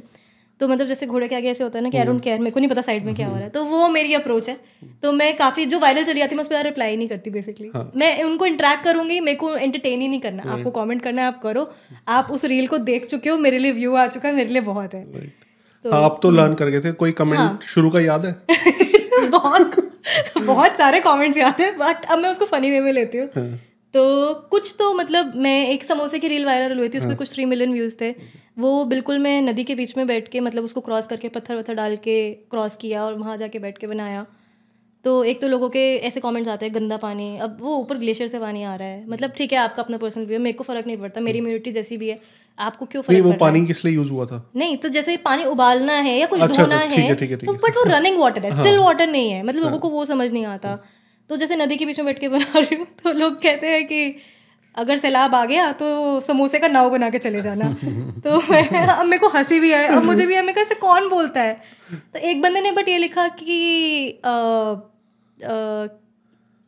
तो मतलब जैसे घोड़े के आगे ऐसे होता है ना कि आई डोंट केयर मेरे को नहीं पता साइड में क्या हो रहा है। तो वो मेरी अप्रोच है। तो मैं काफ़ी जो वायरल चली जाती है मैं उस पर रिप्लाई नहीं करती बेसिकली मैं उनको इंटरेक्ट करूँगी मेरे को एंटरटेन ही नहीं करना। आपको कॉमेंट करना है आप करो। आप उस रील को देख चुके हो मेरे लिए व्यू आ चुका है मेरे लिए बहुत है। तो आप तो लर्न कर गए थे कोई कमेंट शुरू का याद है? बहुत बहुत सारे कमेंट्स याद है बट अब मैं उसको फनी वे में लेती हूँ। तो कुछ तो मतलब मैं एक समोसे की रील वायरल हुई थी उसमें कुछ थ्री मिलियन व्यूज़ थे। वो बिल्कुल मैं नदी के बीच में बैठ के मतलब उसको क्रॉस करके पत्थर वत्थर डाल के क्रॉस किया और वहाँ जाके बैठ के बनाया। तो एक तो लोगों के ऐसे कमेंट्स आते हैं गंदा पानी अब वो ऊपर ग्लेशियर से पानी आ रहा है। मतलब ठीक है आपका अपना पर्सनल व्यू है मेरे को फ़र्क नहीं पड़ता मेरी इम्यूनिटी जैसी भी है आपको क्यों फ़र्क वो है? पानी किस लिए यूज़ हुआ था? नहीं तो जैसे पानी उबालना है या कुछ अच्छा, धोना अच्छा, है है, है, तो है। बट वो रनिंग वाटर है स्टिल वाटर नहीं है। मतलब लोगों को वो समझ नहीं आता। तो जैसे नदी के बीच में बैठ के बना रही हूँ तो लोग कहते हैं कि अगर सैलाब आ गया तो समोसे का नाव बना के चले जाना। तो मैं अब मेरे को हँसी भी है अब मुझे भी है मैं कैसे कौन बोलता है? तो एक बंदे ने बट ये लिखा कि अ, अ,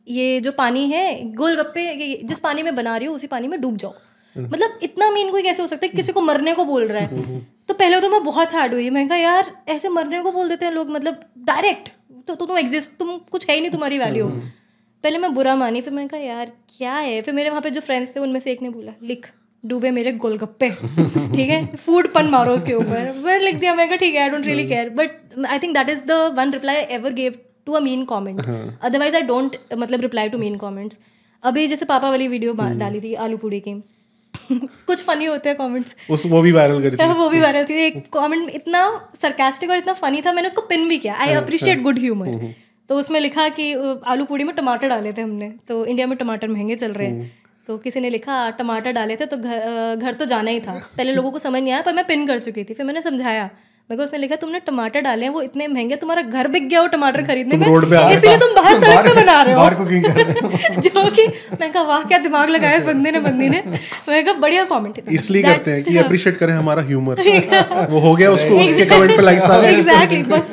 ये जो पानी है गोलगप्पे जिस पानी में बना रही हूँ उसी पानी में डूब जाओ। मतलब इतना मीन कोई कैसे हो सकता है? किसी को मरने को बोल रहा है। तो पहले तो मैं बहुत हार्ड हुई। मैं कहा यार ऐसे मरने को बोल देते हैं लोग मतलब डायरेक्ट तो तो तुम एग्जिस्ट तुम कुछ है ही नहीं तुम्हारी वैल्यू पहले मैं बुरा मानी फिर मैंने कहा यार क्या है? फिर मेरे वहाँ पे जो फ्रेंड्स थे उनमें से एक ने बोला लिख डूबे मेरे गोलगप्पे। ठीक है? फ़ूड पन मारो उसके ऊपर। मैं लिख दिया मैं कहा ठीक है I don't really care but I think that is the one reply I ever gave to a mean comment otherwise I don't मतलब रिप्लाई टू मीन कॉमेंट्स अभी जैसे पापा वाली वीडियो डाली थी आलू पूड़ी की। कुछ फनी होते हैं कमेंट्स उस वो भी वायरल करी थी। वो भी वायरल थी। एक कमेंट इतना सरकास्टिक और इतना फनी था मैंने उसको पिन भी किया। आई अप्रिशिएट गुड ह्यूमर तो उसमें लिखा कि आलू पूड़ी में टमाटर डाले थे हमने। तो इंडिया में टमाटर महँगे चल रहे हैं। तो किसी ने लिखा टमाटर डाले थे तो घर घर तो जाना ही था। पहले लोगों को समझ नहीं आया पर मैं पिन कर चुकी थी। फिर मैंने समझाया को उसने लिखा तुमने टमाटर डाले हैं वो इतने महँगे तुम्हारा घर बिक गया वो टमाटर खरीदने में। इसलिए तुम बाहर सड़क पे बना रहे हो। हो। जो कि मैंने कहा वाह क्या दिमाग लगाया इस बंदे ने बंदी ने। मैंने कहा बढ़िया कमेंट इसलिए करते हैं कि अप्रिशिएट करें हमारा ह्यूमर वो हो गया उसको उसके कमेंट पे लाइक्स आ गए। एग्जैक्टली बस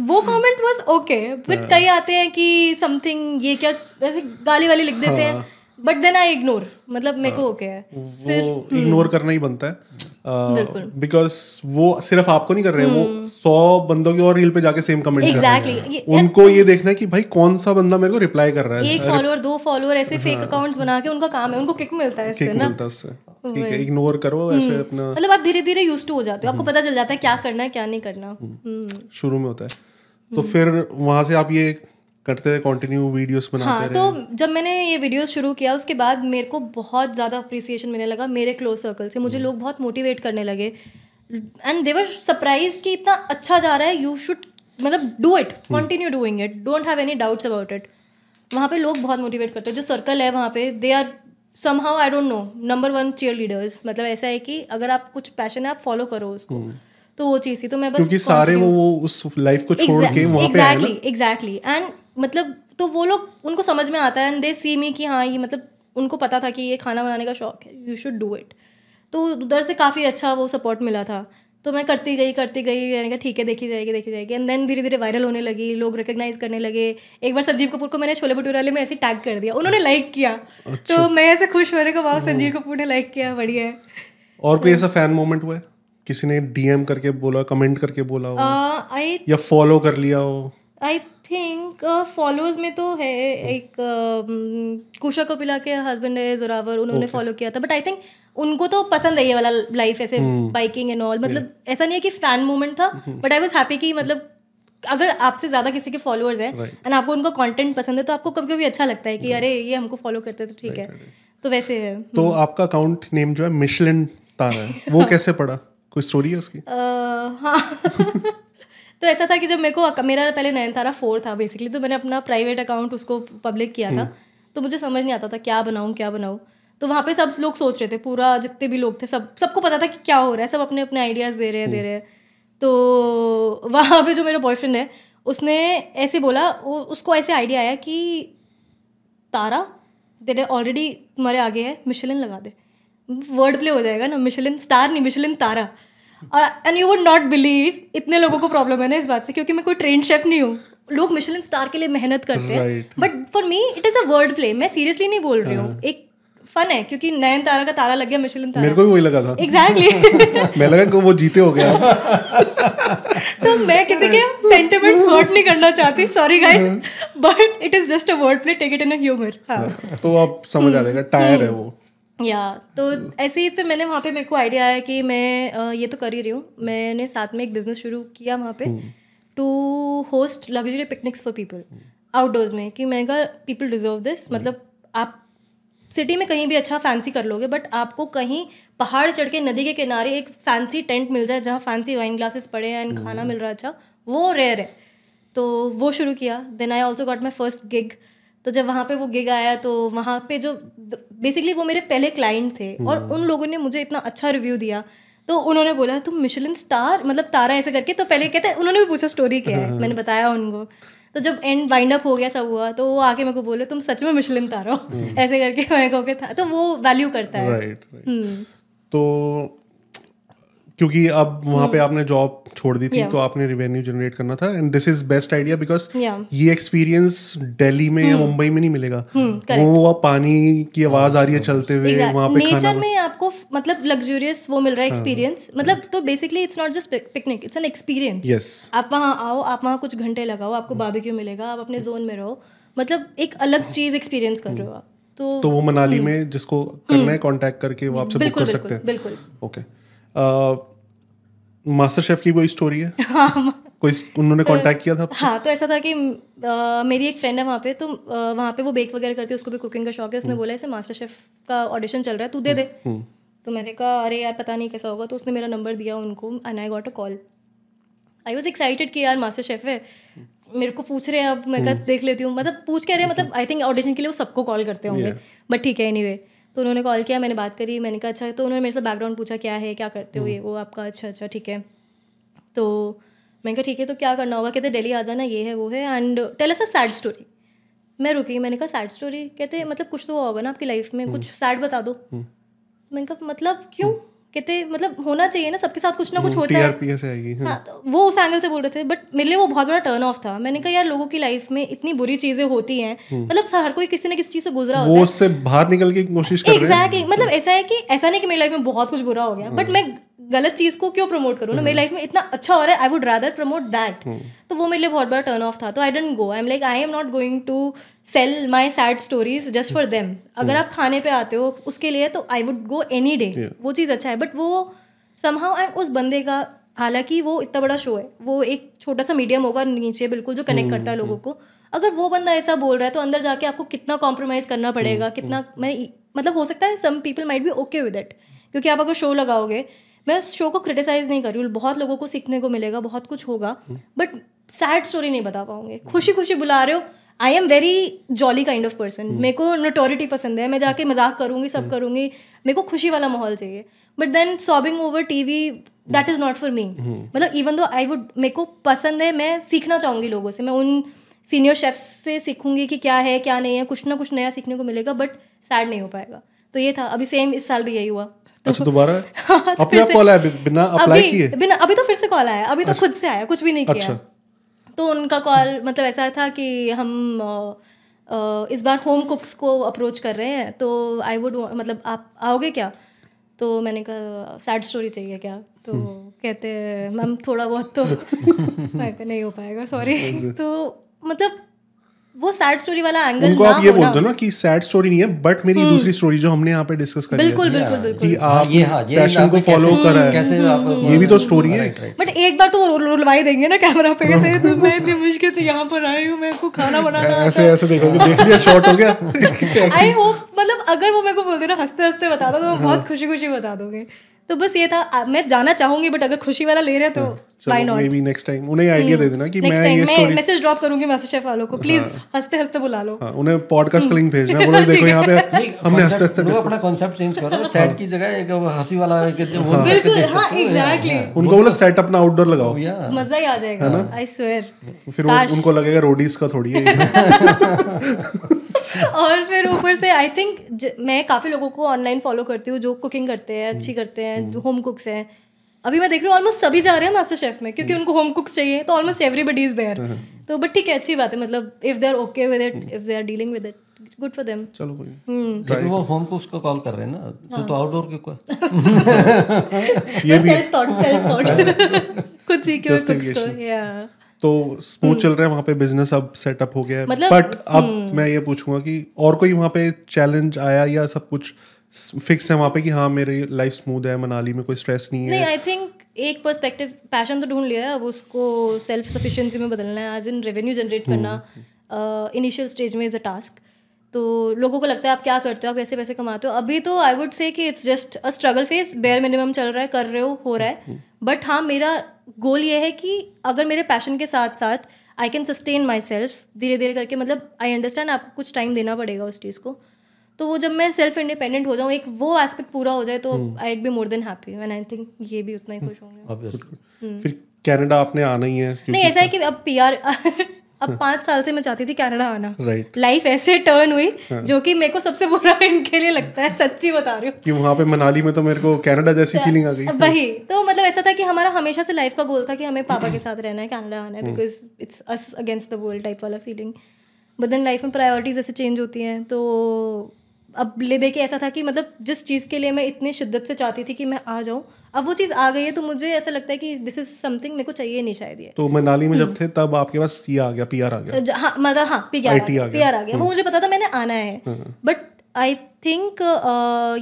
वो कमेंट वाज ओके बट कई आते हैं कि समथिंग ये क्या ऐसे गाली वाली लिख देते हैं बट देन आई इग्नोर मतलब मेरे को ओके है। वो इग्नोर करना ही बनता है। बिकॉज़ वो सिर्फ़ आपको नहीं कर रहे हैं वो सौ बंदों की और रील पे जाके सेम कमेंट कर रहे हैं। एग्जैक्टली उनको ये देखना है कि भाई कौन सा बंदा मेरे को रिप्लाई कर रहा है। एक फॉलोअर दो फॉलोअर ऐसे फेक अकाउंट्स बना के उनका काम है उनको किक मिलता है इससे ना? मिलता उससे। ठीक है इग्नोर करो ऐसे अपना। मतलब आप धीरे धीरे यूज़ टू हो जाते हो आपको पता चल जाता है क्या करना है क्या नहीं करना। हम्म। शुरू में होता है। तो फिर वहाँ से आप ये करते रहे कंटिन्यू वीडियोस बनाते हाँ रहे। तो जब मैंने ये वीडियोस शुरू किया उसके बाद मेरे को बहुत ज़्यादा अप्रिसिएशन मिलने लगा मेरे क्लोज सर्कल से। मुझे लोग बहुत मोटिवेट करने लगे। एंड देवर सरप्राइज़ कि इतना अच्छा जा रहा है यू शुड मतलब do it continue doing it don't have any doubts about it वहाँ पे लोग बहुत मोटिवेट करते हैं जो सर्कल है वहाँ पे they are somehow I don't know number one chair leaders मतलब ऐसा है कि अगर आप कुछ पैशन है आप फॉलो करो उसको। तो वो चीज़ थी तो मैं बस क्योंकि सारे वो वो उस लाइफ को छोड़ के वहाँ पे आए ना। एग्जैक्टली एग्जैक्टली एंड मतलब तो वो लोग उनको समझ में आता है एंड दे सी मी कि हाँ ये मतलब उनको पता था कि ये खाना बनाने का शौक है। यू शुड डू इट तो उधर से काफ़ी अच्छा वो सपोर्ट मिला था। तो मैं करती गई करती गई मैंने कहा ठीक है देखी जाएगी देखी जाएगी. एंड देन धीरे धीरे वायरल होने लगी लोग रिकग्नाइज करने लगे। एक बार संजीव कपूर को मैंने छोले भटूरे वाले में ऐसे टैग कर दिया। उन्होंने लाइक किया। अच्छा। तो मैं ऐसे खुश होने को वाह संजीव कपूर ने लाइक किया बढ़िया है। और कोई ऐसा फ़ैन मोमेंट हुआ है? किसी ने डीएम करके बोला कमेंट करके बोला हो? आई या फॉलो कर लिया हो? आई थिंक फॉलोअर्स में तो है एक कुशा कपिला के हस्बैंड है जोरावर उन्होंने फॉलो किया था बट आई थिंक उनको तो पसंद है ये वाला लाइफ ऐसे बाइकिंग एंड ऑल मतलब ऐसा नहीं है कि फ़ैन मोमेंट था बट आई वॉज़ हैप्पी कि मतलब अगर आपसे ज़्यादा किसी के फॉलोअर्स हैं एंड आपको उनका कंटेंट पसंद है तो आपको कभी कभी अच्छा लगता है कि अरे ये हमको फॉलो करते हैं तो ठीक है। तो वैसे है। तो आपका अकाउंट नेम जो है मिशलिन तारा है वो कैसे पड़ा? कोई स्टोरी है उसकी? हाँ। तो ऐसा था कि जब मेरे को मेरा पहले नयनतारा फोर था बेसिकली तो मैंने अपना प्राइवेट अकाउंट उसको पब्लिक किया था। तो मुझे समझ नहीं आता था क्या बनाऊँ क्या बनाऊँ। तो वहाँ पे सब लोग सोच रहे थे पूरा जितने भी लोग थे सब सबको पता था कि क्या हो रहा है सब अपने अपने आइडियाज़ दे रहे हैं दे रहे हैं। तो वहाँ पे जो मेरा बॉयफ्रेंड है उसने ऐसे बोला उसको ऐसे आइडिया आया कि तारा तेरे ऑलरेडी तुम्हारे आगे है मिशलिन लगा दे। वर्ड प्ले हो जाएगा ना मिशलिन स्टार नहीं Michelin Tara. And you would not believe इतने लोगों को प्रॉब्लम है ना इस बात से क्योंकि मैं कोई ट्रेन शेफ नहीं हूँ। लोग मिशलिन स्टार के लिए मेहनत करते हैं। But for me it is a word play मैं सीरियसली नहीं बोल रही हूँ। एक फन है क्योंकि नयन तारा का तारा लग गया मिशेलिन तारा। मेरे को भी वही लगा था। एग्जैक्टली मैं लगा कि वो जीते हो गया। तो मैं किसी के सेंटिमेंट्स हर्ट नहीं करना चाहती sorry guys but it is just a word play take it in a humour हाँ। तो अब समझ आ जाएगा टायर है वो। या तो ऐसे ही फिर मैंने वहाँ पे मेरे को आइडिया आया कि मैं ये तो कर ही रही हूँ। मैंने साथ में एक बिज़नेस शुरू किया वहाँ पे to host luxury picnics for people outdoors में कि मैं कहा पीपल डिजर्व दिस मतलब आप सिटी में कहीं भी अच्छा फैंसी कर लोगे बट आपको कहीं पहाड़ चढ़ के नदी के किनारे एक फैंसी टेंट मिल जाए जहाँ फैंसी वाइन ग्लासेस पड़े हैं एंड खाना मिल रहा है अच्छा वो रेयर है। तो वो शुरू किया। Then I also got my first gig तो जब वहाँ पे वो गिग आया तो वहाँ पे जो बेसिकली वो मेरे पहले क्लाइंट थे और उन लोगों ने मुझे इतना अच्छा रिव्यू दिया तो उन्होंने बोला तुम मिशलिन स्टार मतलब तारा ऐसे करके? तो पहले कहते उन्होंने भी पूछा स्टोरी क्या है मैंने बताया उनको। तो जब एंड वाइंड अप हो गया सब हुआ तो वो आके मेरे को बोले तुम सच में मिशलिन तारा हो? ऐसे करके मैंने कहो "Okay, था तो वो वैल्यू करता है। राइट तो क्योंकि अब वहाँ पे आपने जॉब छोड़ दी थी Yeah. तो आपने रिवेन्यू जनरेट करना था and this is best idea because ये एक्सपीरियंस दिल्ली में या मुंबई में नहीं मिलेगा। वो वो पानी की आवाज़ आ रही है चलते हुए वहाँ पे नेचर में आपको मतलब लग्जूरियस वो मिल रहा है एक्सपीरियंस मतलब तो basically it's not just picnic it's an experience आप वहाँ आओ आप वहाँ कुछ घंटे लगाओ आपको बारबेक्यू मिलेगा आप अपने जोन में रहो। मतलब एक अलग चीज़ एक्सपीरियंस कर रहे हो आप। तो तो वो मनाली में जिसको करना है कांटेक्ट करके वो आपसे बुक कर सकते हैं। बिल्कुल। ओके मास्टर शेफ की कोई स्टोरी है? कोई उन्होंने कांटेक्ट किया था हाँ तो ऐसा था कि अ, मेरी एक फ्रेंड है वहाँ पे तो वहाँ पे वो बेक वगैरह करती है उसको भी कुकिंग का शौक है उसने बोला ऐसे मास्टर शेफ का ऑडिशन चल रहा है तू दे दे। तो मैंने कहा अरे यार पता नहीं कैसा होगा। तो उसने मेरा नंबर दिया उनको and I got a call I was excited कि यार मास्टर शेफ है। मेरे को पूछ रहे हैं अब मैं कहा देख लेती हूँ। मतलब पूछ के रहे मतलब आई थिंक ऑडिशन के लिए वो सबको कॉल करते होंगे। बट ठीक है एनीवे तो उन्होंने कॉल किया मैंने बात करी मैंने कहा अच्छा तो उन्होंने मेरे से बैकग्राउंड पूछा क्या है क्या करते हो? ये वो आपका अच्छा अच्छा ठीक है। तो मैंने कहा ठीक है तो क्या करना होगा? कहते डेली आ जाना ये है वो है and tell us a sad story मैं रुकी मैंने कहा सैड स्टोरी कहते मतलब कुछ तो हुआ होगा ना आपकी लाइफ में कुछ सैड बता दो। मैंने कहा मतलब क्यों? कहते मतलब होना चाहिए ना सबके साथ कुछ ना कुछ होता है। से आएगी हाँ। हाँ। तो वो उस एंगल से बोल रहे थे बट मेरे लिए वो बहुत बड़ा टर्न ऑफ़ था। मैंने कहा यार लोगों की लाइफ में इतनी बुरी चीज़ें होती हैं। मतलब हर कोई किसी ना किसी चीज़ से गुजरा होता है। उससे बाहर निकल के कोशिश कर रहे हैं। एग्जैक्टली मतलब ऐसा है कि ऐसा नहीं कि मेरी लाइफ में बहुत कुछ बुरा हो गया बट मैं गलत चीज़ को क्यों प्रमोट करूँ ना? मेरी लाइफ में इतना अच्छा हो रहा है I would rather promote that तो वो मेरे लिए बहुत बड़ा टर्न ऑफ़ था तो I didn't go I am like I am not going to sell my sad stories just for them अगर आप खाने पे आते हो उसके लिए तो I would go any day वो चीज़ अच्छा है बट वो समहाउ एंड उस बंदे का हालाँकि वो इतना बड़ा शो है वो एक छोटा सा मीडियम होगा नीचे बिल्कुल जो कनेक्ट करता है लोगों को। अगर वो बंदा ऐसा बोल रहा है तो अंदर जाके आपको कितना कॉम्प्रोमाइज़ करना पड़ेगा कितना मैं मतलब हो सकता है some people might be okay with it क्योंकि आप अगर शो लगाओगे मैं उस शो को क्रिटिसाइज नहीं कर रही हूँ बहुत लोगों को सीखने को मिलेगा बहुत कुछ होगा बट सैड स्टोरी नहीं बता पाओगे खुशी खुशी बुला रहे हो। I am very jolly kind of person मेरे को नोटोरिटी पसंद है। मैं जाके मज़ाक करूँगी सब करूँगी। मेरे को खुशी वाला माहौल चाहिए। But then sobbing over TV that is not for me मतलब इवन दो आई वुड मेरे को पसंद है मैं सीखना चाहूँगी लोगों से। मैं उन सीनियर शेफ्स से सीखूँगी कि क्या है क्या नहीं है। कुछ ना कुछ नया सीखने को मिलेगा बट सैड नहीं हो पाएगा। तो ये था अभी सेम इस साल भी यही हुआ। तो अच्छा दोबारा? हाँ, तो अपने आप कॉल आया बिना अप्लाई अभी किए? बिना अभी तो फिर से कॉल आया अभी तो खुद से आया कुछ भी नहीं किया। अच्छा। तो उनका कॉल मतलब ऐसा था कि हम इस बार होम कुक्स को अप्रोच कर रहे हैं तो आई वुड मतलब आप आओगे क्या? तो मैंने कहा सैड स्टोरी चाहिए क्या? तो कहते हैं मैम थोड़ा बहुत तो मैं नहीं हो पाएगा सॉरी तो मतलब वो सैड स्टोरी वाला एंगल उनको ना आप ये बोल दो ना कि सैड स्टोरी नहीं है बट मेरी दूसरी स्टोरी जो हमने यहाँ पे डिस्कस करी बिल्कुल बिल्कुल बिल्कुल। कि हाँ, आप ये हाँ ये पैशन को फॉलो करा है। कैसे आप ये भी तो स्टोरी है। बट एक बार तो वो रुल- रुलवा ही देंगे ना कैमरा पे कैसे तो मैं इतनी मुश्किल से यहाँ पर आई हूँ मेरे को खाना बनाना ऐसे ऐसे देखोगे देख लिया शॉर्ट हो गया। आई होप मतलब अगर वो मेरे को बोलते ना हँसते हँसते बता दो तो बहुत खुशी खुशी बता दोगे। तो बस ये था मैं जाना चाहूँगी बट अगर खुशी वाला ले रहे तो why not may be next time उन्हें आइडिया दे देना कि मैं ये स्टोरी मैसेज ड्रॉप करूँगी मास्टर शेफ वालों को प्लीज़ हँसते हँसते बुला लो। हाँ उन्हें पॉडकास्ट का लिंक भेजना बोलो देखो यहाँ पे नहीं, हमने हँसते हँसते अपना कॉन्सेप्ट चेंज करो सैड की जगह एक हँसी वाला वो बिल्कुल देख हाँ सकते हो, एग्जैक्टली उनको बोलो सेट अपना आउटडोर लगाओ। मज़ा ही आ जाएगा आई स्वेयर फिर उनको लगेगा रोडीज का थोड़ी है। और फिर ऊपर से आई थिंक मैं काफ़ी लोगों को ऑनलाइन फॉलो करती हूँ जो कुकिंग करते हैं अच्छी करते हैं जो होम कुक्स हैं। अभी मैं देख रही हूँ ऑलमोस्ट सभी जा रहे हैं मास्टर शेफ में क्योंकि उनको होम कुक्स चाहिए तो ऑलमोस्ट एवरीबडी इज़ देयर तो बट ठीक है अच्छी बात है मतलब if they are okay with it if they are dealing with it good for them चलो कोई लेकिन वो होम को उसको कॉल कर रहे हैं ना तो तो आउटडोर क्यों को सेल्फ थॉट सेल्फ थॉट खुद सीखे कुक्स को या तो स्मूथ चल रहा है वहाँ पे बिज़नेस अब सेटअप हो गया है। मतलब- बट अब मैं ये पूछूँगा कि और कोई वहाँ पे चैलेंज आया या सब कुछ फिक्स है वहाँ पे कि हाँ मेरी लाइफ स्मूथ है मनाली में कोई स्ट्रेस नहीं नहीं है? आई थिंक एक पर्सपेक्टिव पैशन तो ढूंढ लिया है अब उसको सेल्फ सफिशिएंसी में बदलना है एज इन रेवेन्यू जनरेट करना इनिशियल स्टेज में इज़ अ टास्क तो लोगों को लगता है आप क्या करते हो आप ऐसे पैसे कमाते हो। अभी तो आई वुड से कि it's just a struggle face bare minimum चल रहा है कर रहे हो हो रहा है। बट हाँ मेरा गोल ये है कि अगर मेरे पैशन के साथ साथ I can sustain myself धीरे धीरे करके मतलब आई अंडरस्टैंड आपको कुछ टाइम देना पड़ेगा उस चीज़ को। तो वो जब मैं सेल्फ इंडिपेंडेंट हो जाऊँ एक वो एस्पेक्ट पूरा हो जाए तो I be more than happy and I think ये भी उतना ही खुश होंगे। ऑब्वियसली फिर कनाडा आपने आना ही है नहीं ऐसा है कि अब पीआर अब पाँच साल से मैं चाहती थी कनाडा आना। Right. लाइफ ऐसे टर्न हुई जो कि मेरे को सबसे बुरा इनके लिए लगता है सच्ची बता रही हूँ। कि वहाँ पे मनाली में तो मेरे को कनाडा जैसी फीलिंग आ गई। वही तो मतलब ऐसा था कि हमारा हमेशा से लाइफ का गोल था कि हमें पापा के साथ रहना है कनाडा आना है because it's us against the world type वाला फीलिंग बट देन लाइफ में प्रायोरिटीज ऐसे चेंज होती हैं तो अब ले दे ऐसा था कि मतलब जिस चीज़ के लिए मैं इतनी शिद्दत से चाहती थी कि मैं आ जाऊँ अब वो चीज़ आ गई है तो मुझे ऐसा लगता है कि दिस इज़ समथिंग मेरे को चाहिए नहीं शायद ये। तो मनाली में जब थे तब आपके पास ये आ गया पीआर आ गया। हाँ मतलब हाँ पी IT आ गया। आ गया। वो मुझे पता था मैंने आना है। बट आई थिंक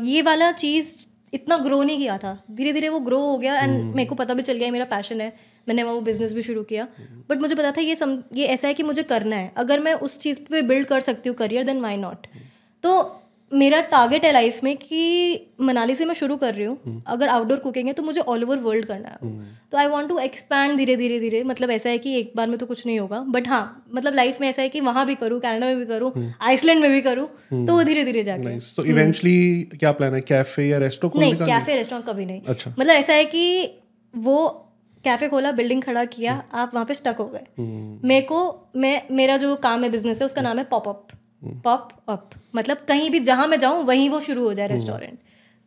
ये वाला चीज़ इतना ग्रो नहीं किया था। धीरे धीरे वो ग्रो हो गया एंड मेरे को पता भी चल गया मेरा पैशन है। मैंने वो बिज़नेस भी शुरू किया। बट मुझे पता था ये सम ये ऐसा है कि मुझे करना है। अगर मैं उस चीज़ पे बिल्ड कर सकती हूँ करियर देन वाई नॉट तो मेरा टारगेट है लाइफ में कि मनाली से मैं शुरू कर रही हूँ। अगर आउटडोर कुकिंग है तो मुझे ऑल ओवर वर्ल्ड करना है। तो आई वांट टू एक्सपैंड धीरे धीरे धीरे। मतलब ऐसा है कि एक बार में तो कुछ नहीं होगा। बट हाँ मतलब लाइफ में ऐसा है कि वहाँ भी करूँ कनाडा में भी करूँ आइसलैंड में भी करूँ तो वो धीरे धीरे जाके तो इवेंचुअली क्या प्लान है? कैफ़े या रेस्टोरेंट नहीं कैफ़े रेस्टोरेंट कभी नहीं। अच्छा। मतलब ऐसा है कि वो कैफ़े खोला बिल्डिंग खड़ा किया आप वहाँ पे स्टक हो गए। मेरे को मैं मेरा जो काम है बिज़नेस है उसका नाम है पॉप अप पॉप अप मतलब कहीं भी जहाँ मैं जाऊँ वहीं वो शुरू हो जाए रेस्टोरेंट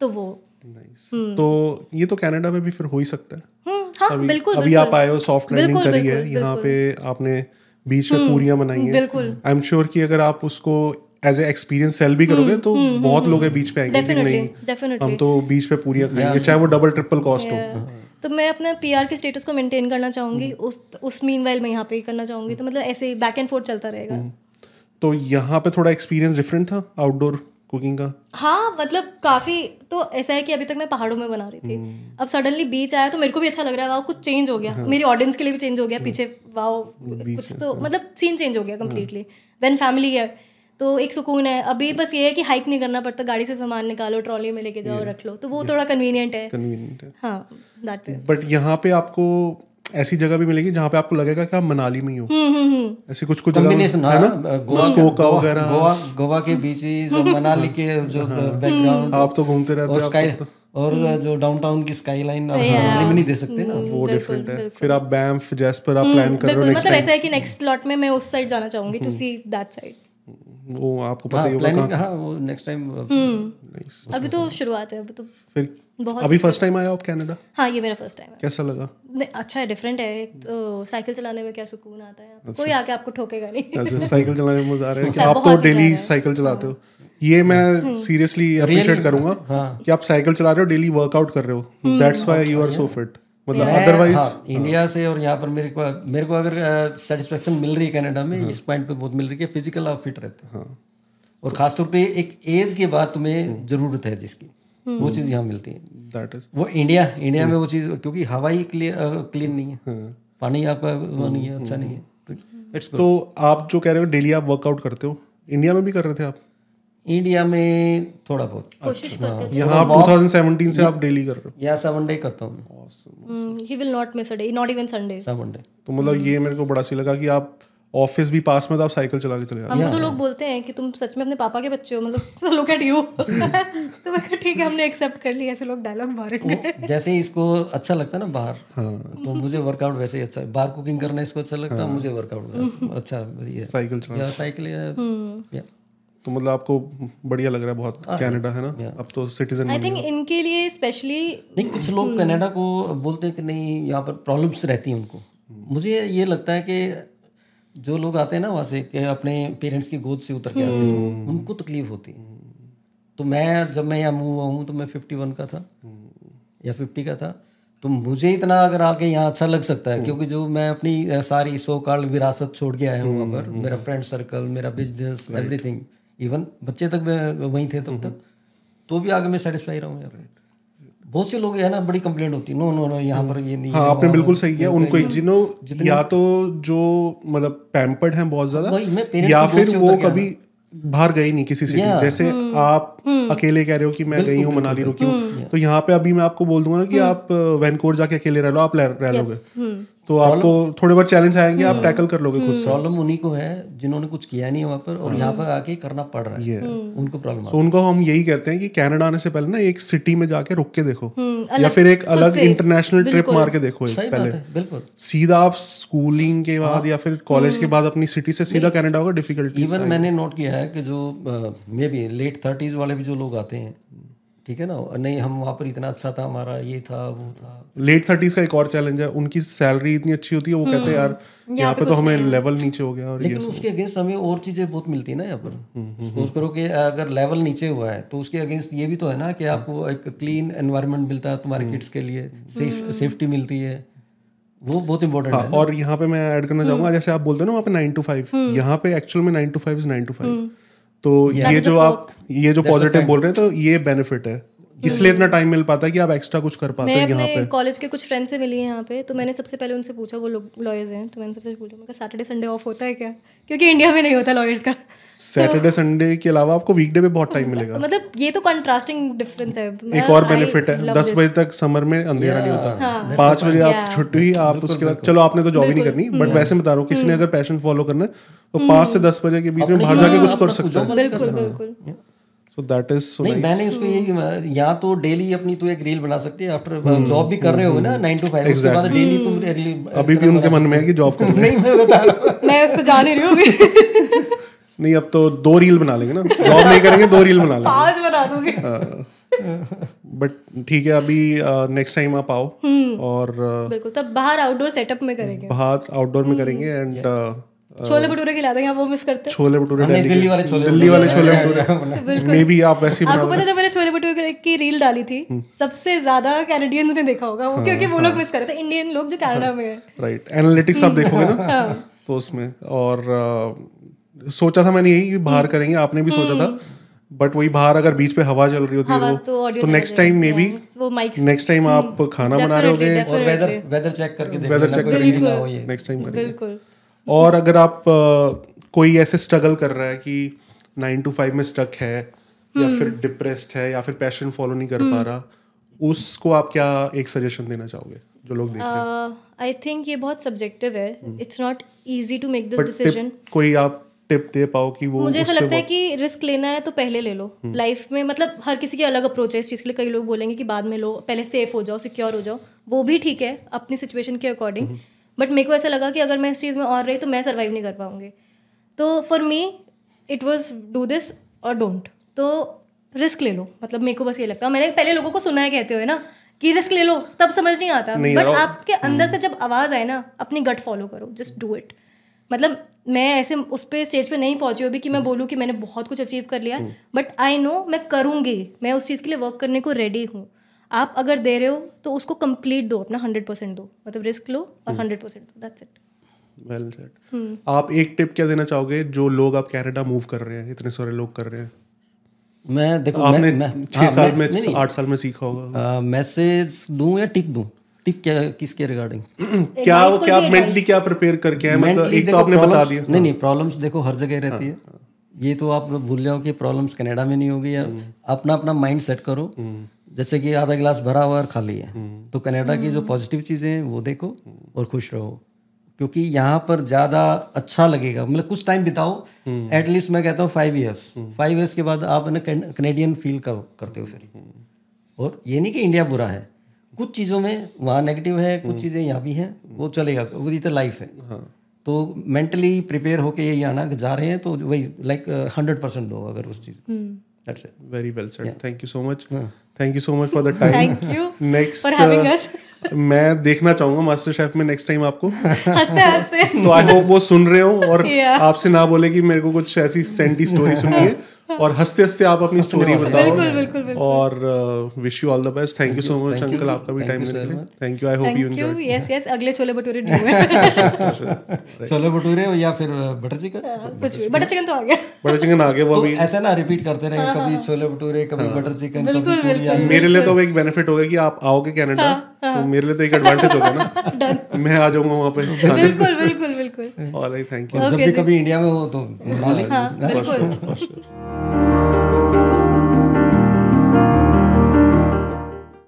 तो वो। नाइस तो ये तो कनाडा में भी फिर हो ही सकता है। हम्म, हाँ अभी बिल्कुल अभी बिल्कुल, आप आए हो सॉफ्ट लैंडिंग करी है यहाँ पे आपने बीच में पूरियाँ बनाई हैं। बिल्कुल। आई एम श्योर कि अगर आप उसको एज ए एक्सपीरियंस सेल भी करोगे तो बहुत लोग हैं बीच पे आएँगे नहीं definitely. हम तो बीच पे पूरियाँ खाएँगे चाहे वो डबल ट्रिपल कॉस्ट हो। तो मैं अपने पीआर के स्टेटस को मेंटेन करना चाहूँगी उस उस मीन मैं यहाँ पे करना चाहूँगी। तो मतलब ऐसे बैक एंड फोर्थ चलता रहेगा। तो यहाँ पे थोड़ा एक्सपीरियंस डिफरेंट था आउटडोर कुकिंग का? हाँ मतलब काफ़ी तो ऐसा है कि अभी तक मैं पहाड़ों में बना रही थी। अब सडनली बीच आया तो मेरे को भी अच्छा लग रहा है वाह कुछ चेंज हो गया। मेरी ऑडियंस के लिए भी चेंज हो गया पीछे वाह कुछ तो मतलब सीन चेंज हो गया कम्प्लीटली देन फैमिली है तो एक सुकून है। अभी बस ये है कि हाइक नहीं करना पड़ता गाड़ी से सामान निकालो ट्रॉली में लेके जाओ रख लो। तो वो थोड़ा कन्वीनियंट है। कन्वीनियंट है। हाँ दैट बट यहाँ पे आपको ऐसी जगह भी मिलेगी जहाँ पे आपको लगेगा कि आप मनाली में ही हो। हम्म, ऐसी कुछ कुछ जगह कॉम्बिनेशन है ना? गोवा गोवा- वगैरह। गोवा गोवा के बीचेस और मनाली के जो बैकग्राउंड आप तो घूमते रहते और हो स्काई और जो डाउनटाउन की स्काई लाइन मनाली में नहीं दे सकते ना? वो डिफरेंट है। फिर आप बैंफ जैस्पर आप प्लान कर रहे हो नेक्स्ट मतलब ऐसा है कि नेक्स्ट लॉट में मैं उस साइड जाना चाहूँगी टू सी दैट साइड वो आपको पता ही होगा प्लानिंग हाँ वो नेक्स्ट टाइम Nice. अभी तो शुरुआत है अभी तो फिर बहुत अभी फ़र्स्ट टाइम आया आप कनाडा हाँ ये मेरा फ़र्स्ट टाइम है। कैसा लगा? नहीं, अच्छा है डिफरेंट है एक तो साइकिल चलाने में क्या सुकून आता है? कोई आके आपको ठोकेगा नहीं। अच्छा साइकिल चलाने में मज़ा आ रहा है कि हाँ, आप तो डेली साइकिल चलाते हो। ये मैं सीरियसली अप्रिशिएट करूँगा कि आप साइकिल चला रहे हो डेली वर्कआउट कर रहे हो। That's why you are so fit मतलब अदरवाइज़ हाँ, इंडिया से और यहाँ पर मेरे को मेरे को अगर सेटिस्फेक्शन मिल रही है कनाडा में इस पॉइंट पे बहुत मिल रही है फ़िज़िकल आप फिट रहते हैं। और खासतौर पे एक एज के बाद तुम्हें ज़रूरत है जिसकी वो चीज़ यहाँ मिलती है। दैट इज़ वो इंडिया इंडिया में वो चीज़ क्योंकि हवा ही क्लीन नहीं है। पानी आपका वो नहीं है अच्छा नहीं है। तो आप जो कह रहे हो डेली आप वर्कआउट करते हो इंडिया में भी कर रहे थे आप? इंडिया में थोड़ा बहुत। कोशिश करते यहाँ आप 2017 से आप डेली कर रहे हो? या सेवन डे करता हूँ he will not miss a day not even Sunday seven day तो मतलब ये मेरे को बड़ा सी लगा कि आप ऑफ़िस भी पास में तो आप साइकिल चला के चले जाते हमको तो लोग बोलते हैं कि तुम सच में अपने पापा के बच्चे हो मतलब लुक एट यू तो मैं कहा, ठीक है हमने एक्सेप्ट कर लिया ऐसे लोग डायलॉग मारेंगे जैसे ही इसको अच्छा लगता है ना बाहर तो मुझे वर्कआउट वैसे ही अच्छा है। बाहर कुकिंग करना इसको अच्छा लगता है मुझे वर्कआउट अच्छा ये। साइकिल चला या साइकिल या। तो मतलब आपको बढ़िया लग रहा है बहुत कनाडा है ना? अब तो सिटीजन आई थिंक इनके लिए स्पेशली नहीं कुछ लोग कनाडा को बोलते हैं कि नहीं यहाँ पर प्रॉब्लम्स रहती हैं उनको। मुझे ये लगता है कि जो लोग आते हैं ना वहाँ से कि अपने पेरेंट्स की गोद से उतर के आते हैं उनको तकलीफ़ होती है। तो मैं जब मैं यहाँ मूव हुआ हूँ तो मैं फिफ्टी वन का था। या फिफ्टी का था। तो मुझे इतना अगर आके यहाँ अच्छा लग सकता है क्योंकि जो मैं अपनी सारी सो कार्ड विरासत छोड़ के आया हूँ वहाँ पर। मेरा फ्रेंड सर्कल मेरा बिज़नेस एवरीथिंग इवन बच्चे तक वहीं थे तब तक। तो भी आगे मैं सेटिस्फाई रहा हूँ यार। बहुत से लोग है ना बड़ी कंप्लेंट होती है नो नो नो यहाँ पर ये नहीं हाँ आपने बिल्कुल सही किया। उनको जिनो या तो जो मतलब पैम्पर्ड हैं बहुत ज़्यादा या फिर वो कभी बाहर गए नहीं किसी सिटी Yeah. जैसे आप अकेले कह रहे हो कि मैं गई हूँ मनाली रुकी हूँ। तो यहाँ पे अभी मैं आपको बोल दूँगा ना कि आप वैनकोर जाके अकेले रह लो आप रह लोगे। तो आपको थोड़े बहुत चैलेंज आएँगे आप टैकल कर लोगे खुद से। प्रॉब्लम उन्हीं को है जिन्होंने कुछ किया नहीं है वहाँ पर और यहाँ पर आके करना पड़ रहा है। उनको प्रॉब्लम तो उनको हम यही कहते हैं कि कनाडा आने से पहले ना एक सिटी में जाके रुक के देखो। या फिर एक अलग इंटरनेशनल ट्रिप मार के देखो एक पहले। बिल्कुल। सीधा आप स्कूलिंग के बाद या फिर कॉलेज के बाद अपनी सिटी से सीधा कनाडा होगा डिफिकल्टी इवन मैंने नोट किया है कि जो मे बी लेट थर्टीज वाले भी जो लोग आते हैं ठीक है ना? नहीं हम वहाँ पर इतना अच्छा था हमारा ये था वो था। लेट थर्टीज का एक और चैलेंज है उनकी सैलरी इतनी अच्छी होती है वो कहते हैं यार यहाँ पे तो हमें लेवल नीचे हो गया और ये लेकिन उसके अगेंस्ट हमें और चीज़ें बहुत मिलती है ना यहाँ पर। सपोज़ करो कि अगर लेवल नीचे हुआ है तो उसके अगेंस्ट ये भी तो है ना कि आपको एक क्लीन एनवायरनमेंट मिलता है तुम्हारे किड्स के लिए सेफ्टी मिलती है। वो बहुत इंपॉर्टेंट हाँ, है और यहाँ पे मैं ऐड करना चाहूँगा जैसे आप बोलते हो ना वहाँ पे नाइन टू फाइव यहाँ पे एक्चुअल में nine to five is nine to five तो ये जो आप ये जो पॉजिटिव बोल रहे हैं तो ये बेनिफिट है। इसलिए इतना टाइम मिल पाता है कि आप एक्स्ट्रा कुछ कर पाते हो यहाँ अपने कॉलेज के कुछ फ्रेंड से मिली हैं यहाँ पे तो मैंने सबसे पहले उनसे पूछा वो लोग लॉयर्स हैं? तो मैंने सबसे पूछा मैं सैटरडे संडे ऑफ़ होता है क्या? क्योंकि इंडिया में नहीं होता लॉयर्स का। सैटरडे संडे के अलावा आपको वीकडे पे बहुत टाइम मिलेगा। मतलब ये तो कंट्रास्टिंग डिफरेंस है। एक और बेनिफिट है दस बजे तक समर में अंधेरा नहीं होता। पाँच बजे आप छुट्टी हुई आप उसके बाद चलो आपने तो जॉब ही नहीं करनी बट वैसे बता रहा हूँ किसी ने अगर पैशन फॉलो करना है तो पाँच से दस बजे के बीच में बाहर जाके कुछ कर सकता है। बिल्कुल बिल्कुल। सो दैट इज़ सो नहीं मैंने उसको यही यहाँ तो डेली अपनी तू एक रील बना सकती है आफ्टर जॉब भी कर रहे हो ना नाइन टू फाइव उसके बाद डेली तुम reel- अभी भी उनके मन में है कि जॉब करनी है। नहीं मैं बता रहा हूँ। मैं उसको जान ही रही हूँ अभी। नहीं अब तो दो रील बना लेंगे ना। जॉब नहीं करेंगे दो रील बना लेंगे। आज बना दूँगी। बट ठीक है अभी नेक्स्ट टाइम आप आओ। और uh, बिल्कुल तब बाहर आउटडोर सेटअप में करेंगे। बाहर आउटडोर में करेंगे एंड छोले भटूरे खिला देंगे आप वो मिस करते हैं। छोले भटूरे दिल्ली वाले छोले दिल्ली वाले छोले भटूरे। मे बी आप वैसे ही आपको पता है, जब मैंने छोले भटूरे की रील डाली थी सबसे ज़्यादा कैनेडियंस ने देखा होगा वो क्योंकि वो लोग मिस कर रहे थे इंडियन लोग जो कनाडा में है। राइट एनालिटिक्स आप देखोगे ना? तो उसमें और uh, सोचा था मैंने यही कि बाहर करेंगे आपने भी सोचा था। बट वही बाहर अगर बीच पे हवा चल रही होती है तो तो next time may be next time आप खाना बना रहे होगे। और वेदर वेदर चेक करके वेदर चेक करेंगे हो नेक्स्ट टाइम करेंगे। बिल्कुल। और अगर आप अ, कोई ऐसे स्ट्रगल कर रहा है कि नाइन टू फाइव में स्टक है या फिर डिप्रेस्ड है या फिर पैशन फॉलो नहीं कर पा रहा उसको आप क्या एक सजेशन देना चाहोगे जो लोग देख रहे हैं? आई थिंक ये बहुत सब्जेक्टिव है। It's not easy to make this decision कोई आप टिप दे पाओ कि वो मुझे ऐसा लगता है कि रिस्क लेना है तो पहले ले लो। लाइफ में मतलब हर किसी की अलग अप्रोच है। इस चीज़ के लिए कई लोग बोलेंगे कि बाद में लो पहले सेफ़ हो जाओ सिक्योर हो जाओ। वो भी ठीक है अपनी सिचुएशन के अकॉर्डिंग बट मेरे को ऐसा लगा कि अगर मैं इस चीज़ में और रही तो मैं सर्वाइव नहीं कर पाऊँगी। तो for me it was do this और डोंट तो रिस्क ले लो। मतलब मेरे को बस ये लगता है। मैंने पहले लोगों को सुना है कहते हुए ना कि रिस्क ले लो तब समझ नहीं आता। नहीं बट आपके अंदर से जब आवाज़ आए ना अपनी गट फॉलो करो जस्ट डू इट मतलब मैं ऐसे उस पर स्टेज पे नहीं पहुँची अभी कि मैं बोलूँ कि मैंने बहुत कुछ अचीव कर लिया बट आई नो मैं करूँगी। मैं उस चीज़ के लिए वर्क करने को रेडी हूँ। आप अगर दे रहे हो तो उसको कंप्लीट दो अपना हंड्रेड परसेंट दो। मतलब रिस्क लो और हंड्रेड परसेंट दो दैट्स इट वेल सेड आप एक टिप क्या देना चाहोगे जो लोग आप कनाडा मूव कर रहे हैं इतने सारे लोग कर रहे हैं? मैं देखो आपने मैं, मैं छह हाँ, साल मैं- आठ साल में सीखा होगा। मैसेज दूँ या टिप दूँ? टिप क्या किसके रिगार्डिंग क्या क्या मेंटली क्या प्रिपेयर करके है मतलब एक तो आपने बता दिया। नहीं नहीं प्रॉब्लम्स देखो हर जगह रहती है। ये तो आप भूल जाओ कि प्रॉब्लम्स कनाडा में नहीं होगी या अपना अपना माइंड सेट करो। जैसे कि आधा गिलास भरा हुआ और खाली है। तो कनाडा की जो पॉजिटिव चीज़ें हैं वो देखो और खुश रहो। क्योंकि यहाँ पर ज़्यादा अच्छा लगेगा। मतलब कुछ टाइम बिताओ एटलीस्ट मैं कहता हूँ फाइव ईयर्स फाइव ईयर्स के बाद आप ना कनेडियन फील कर, करते हो फिर। और ये नहीं कि इंडिया बुरा है। कुछ चीज़ों में वहाँ नेगेटिव है कुछ चीज़ें यहाँ भी हैं वो चलेगा। वो ये तो लाइफ है। तो मेंटली प्रिपेयर होके ये आना कि जा रहे हैं तो वही लाइक हंड्रेड परसेंट दो अगर उस चीज़ that's it very well said thank you so much thank you so much for the time thank you next. मैं देखना चाहूँगा मास्टर शेफ में नेक्स्ट टाइम आपको हँसते हँसते तो आई होप वो सुन रहे हो और Yeah. आपसे ना बोले कि मेरे को कुछ ऐसी सेंटी स्टोरी सुनिए और हँसते हँसते आप अपनी स्टोरी बताओ। बिल्कुल बिल्कुल बिल्कुल। और wish you all the best thank you so much uncle आपका भी टाइम you देने. Thank you I hope you enjoy yes yes अगले छोले भटूरे है छोले भटूरे या फिर बटर चिकन कुछ भी। बटर चिकन तो आ गया। बटर चिकन आ गया वो तो अभी ऐसा ना रिपीट करते रहे कभी छोले भटूरे कभी बटर चिकन कभी बिल्कुल, मेरे लिए तो एक बेनिफिट हो गया कि आप आओगे कनाडा तो मेरे लिए तो एक एडवांटेज होगा ना। मैं आ जाऊँगा वहाँ पे। बिल्कुल बिल्कुल। बिल्कुल। ऑलराइट थैंक यू जब भी कभी इंडिया में हो तो लें हाँ। बिल्कुल।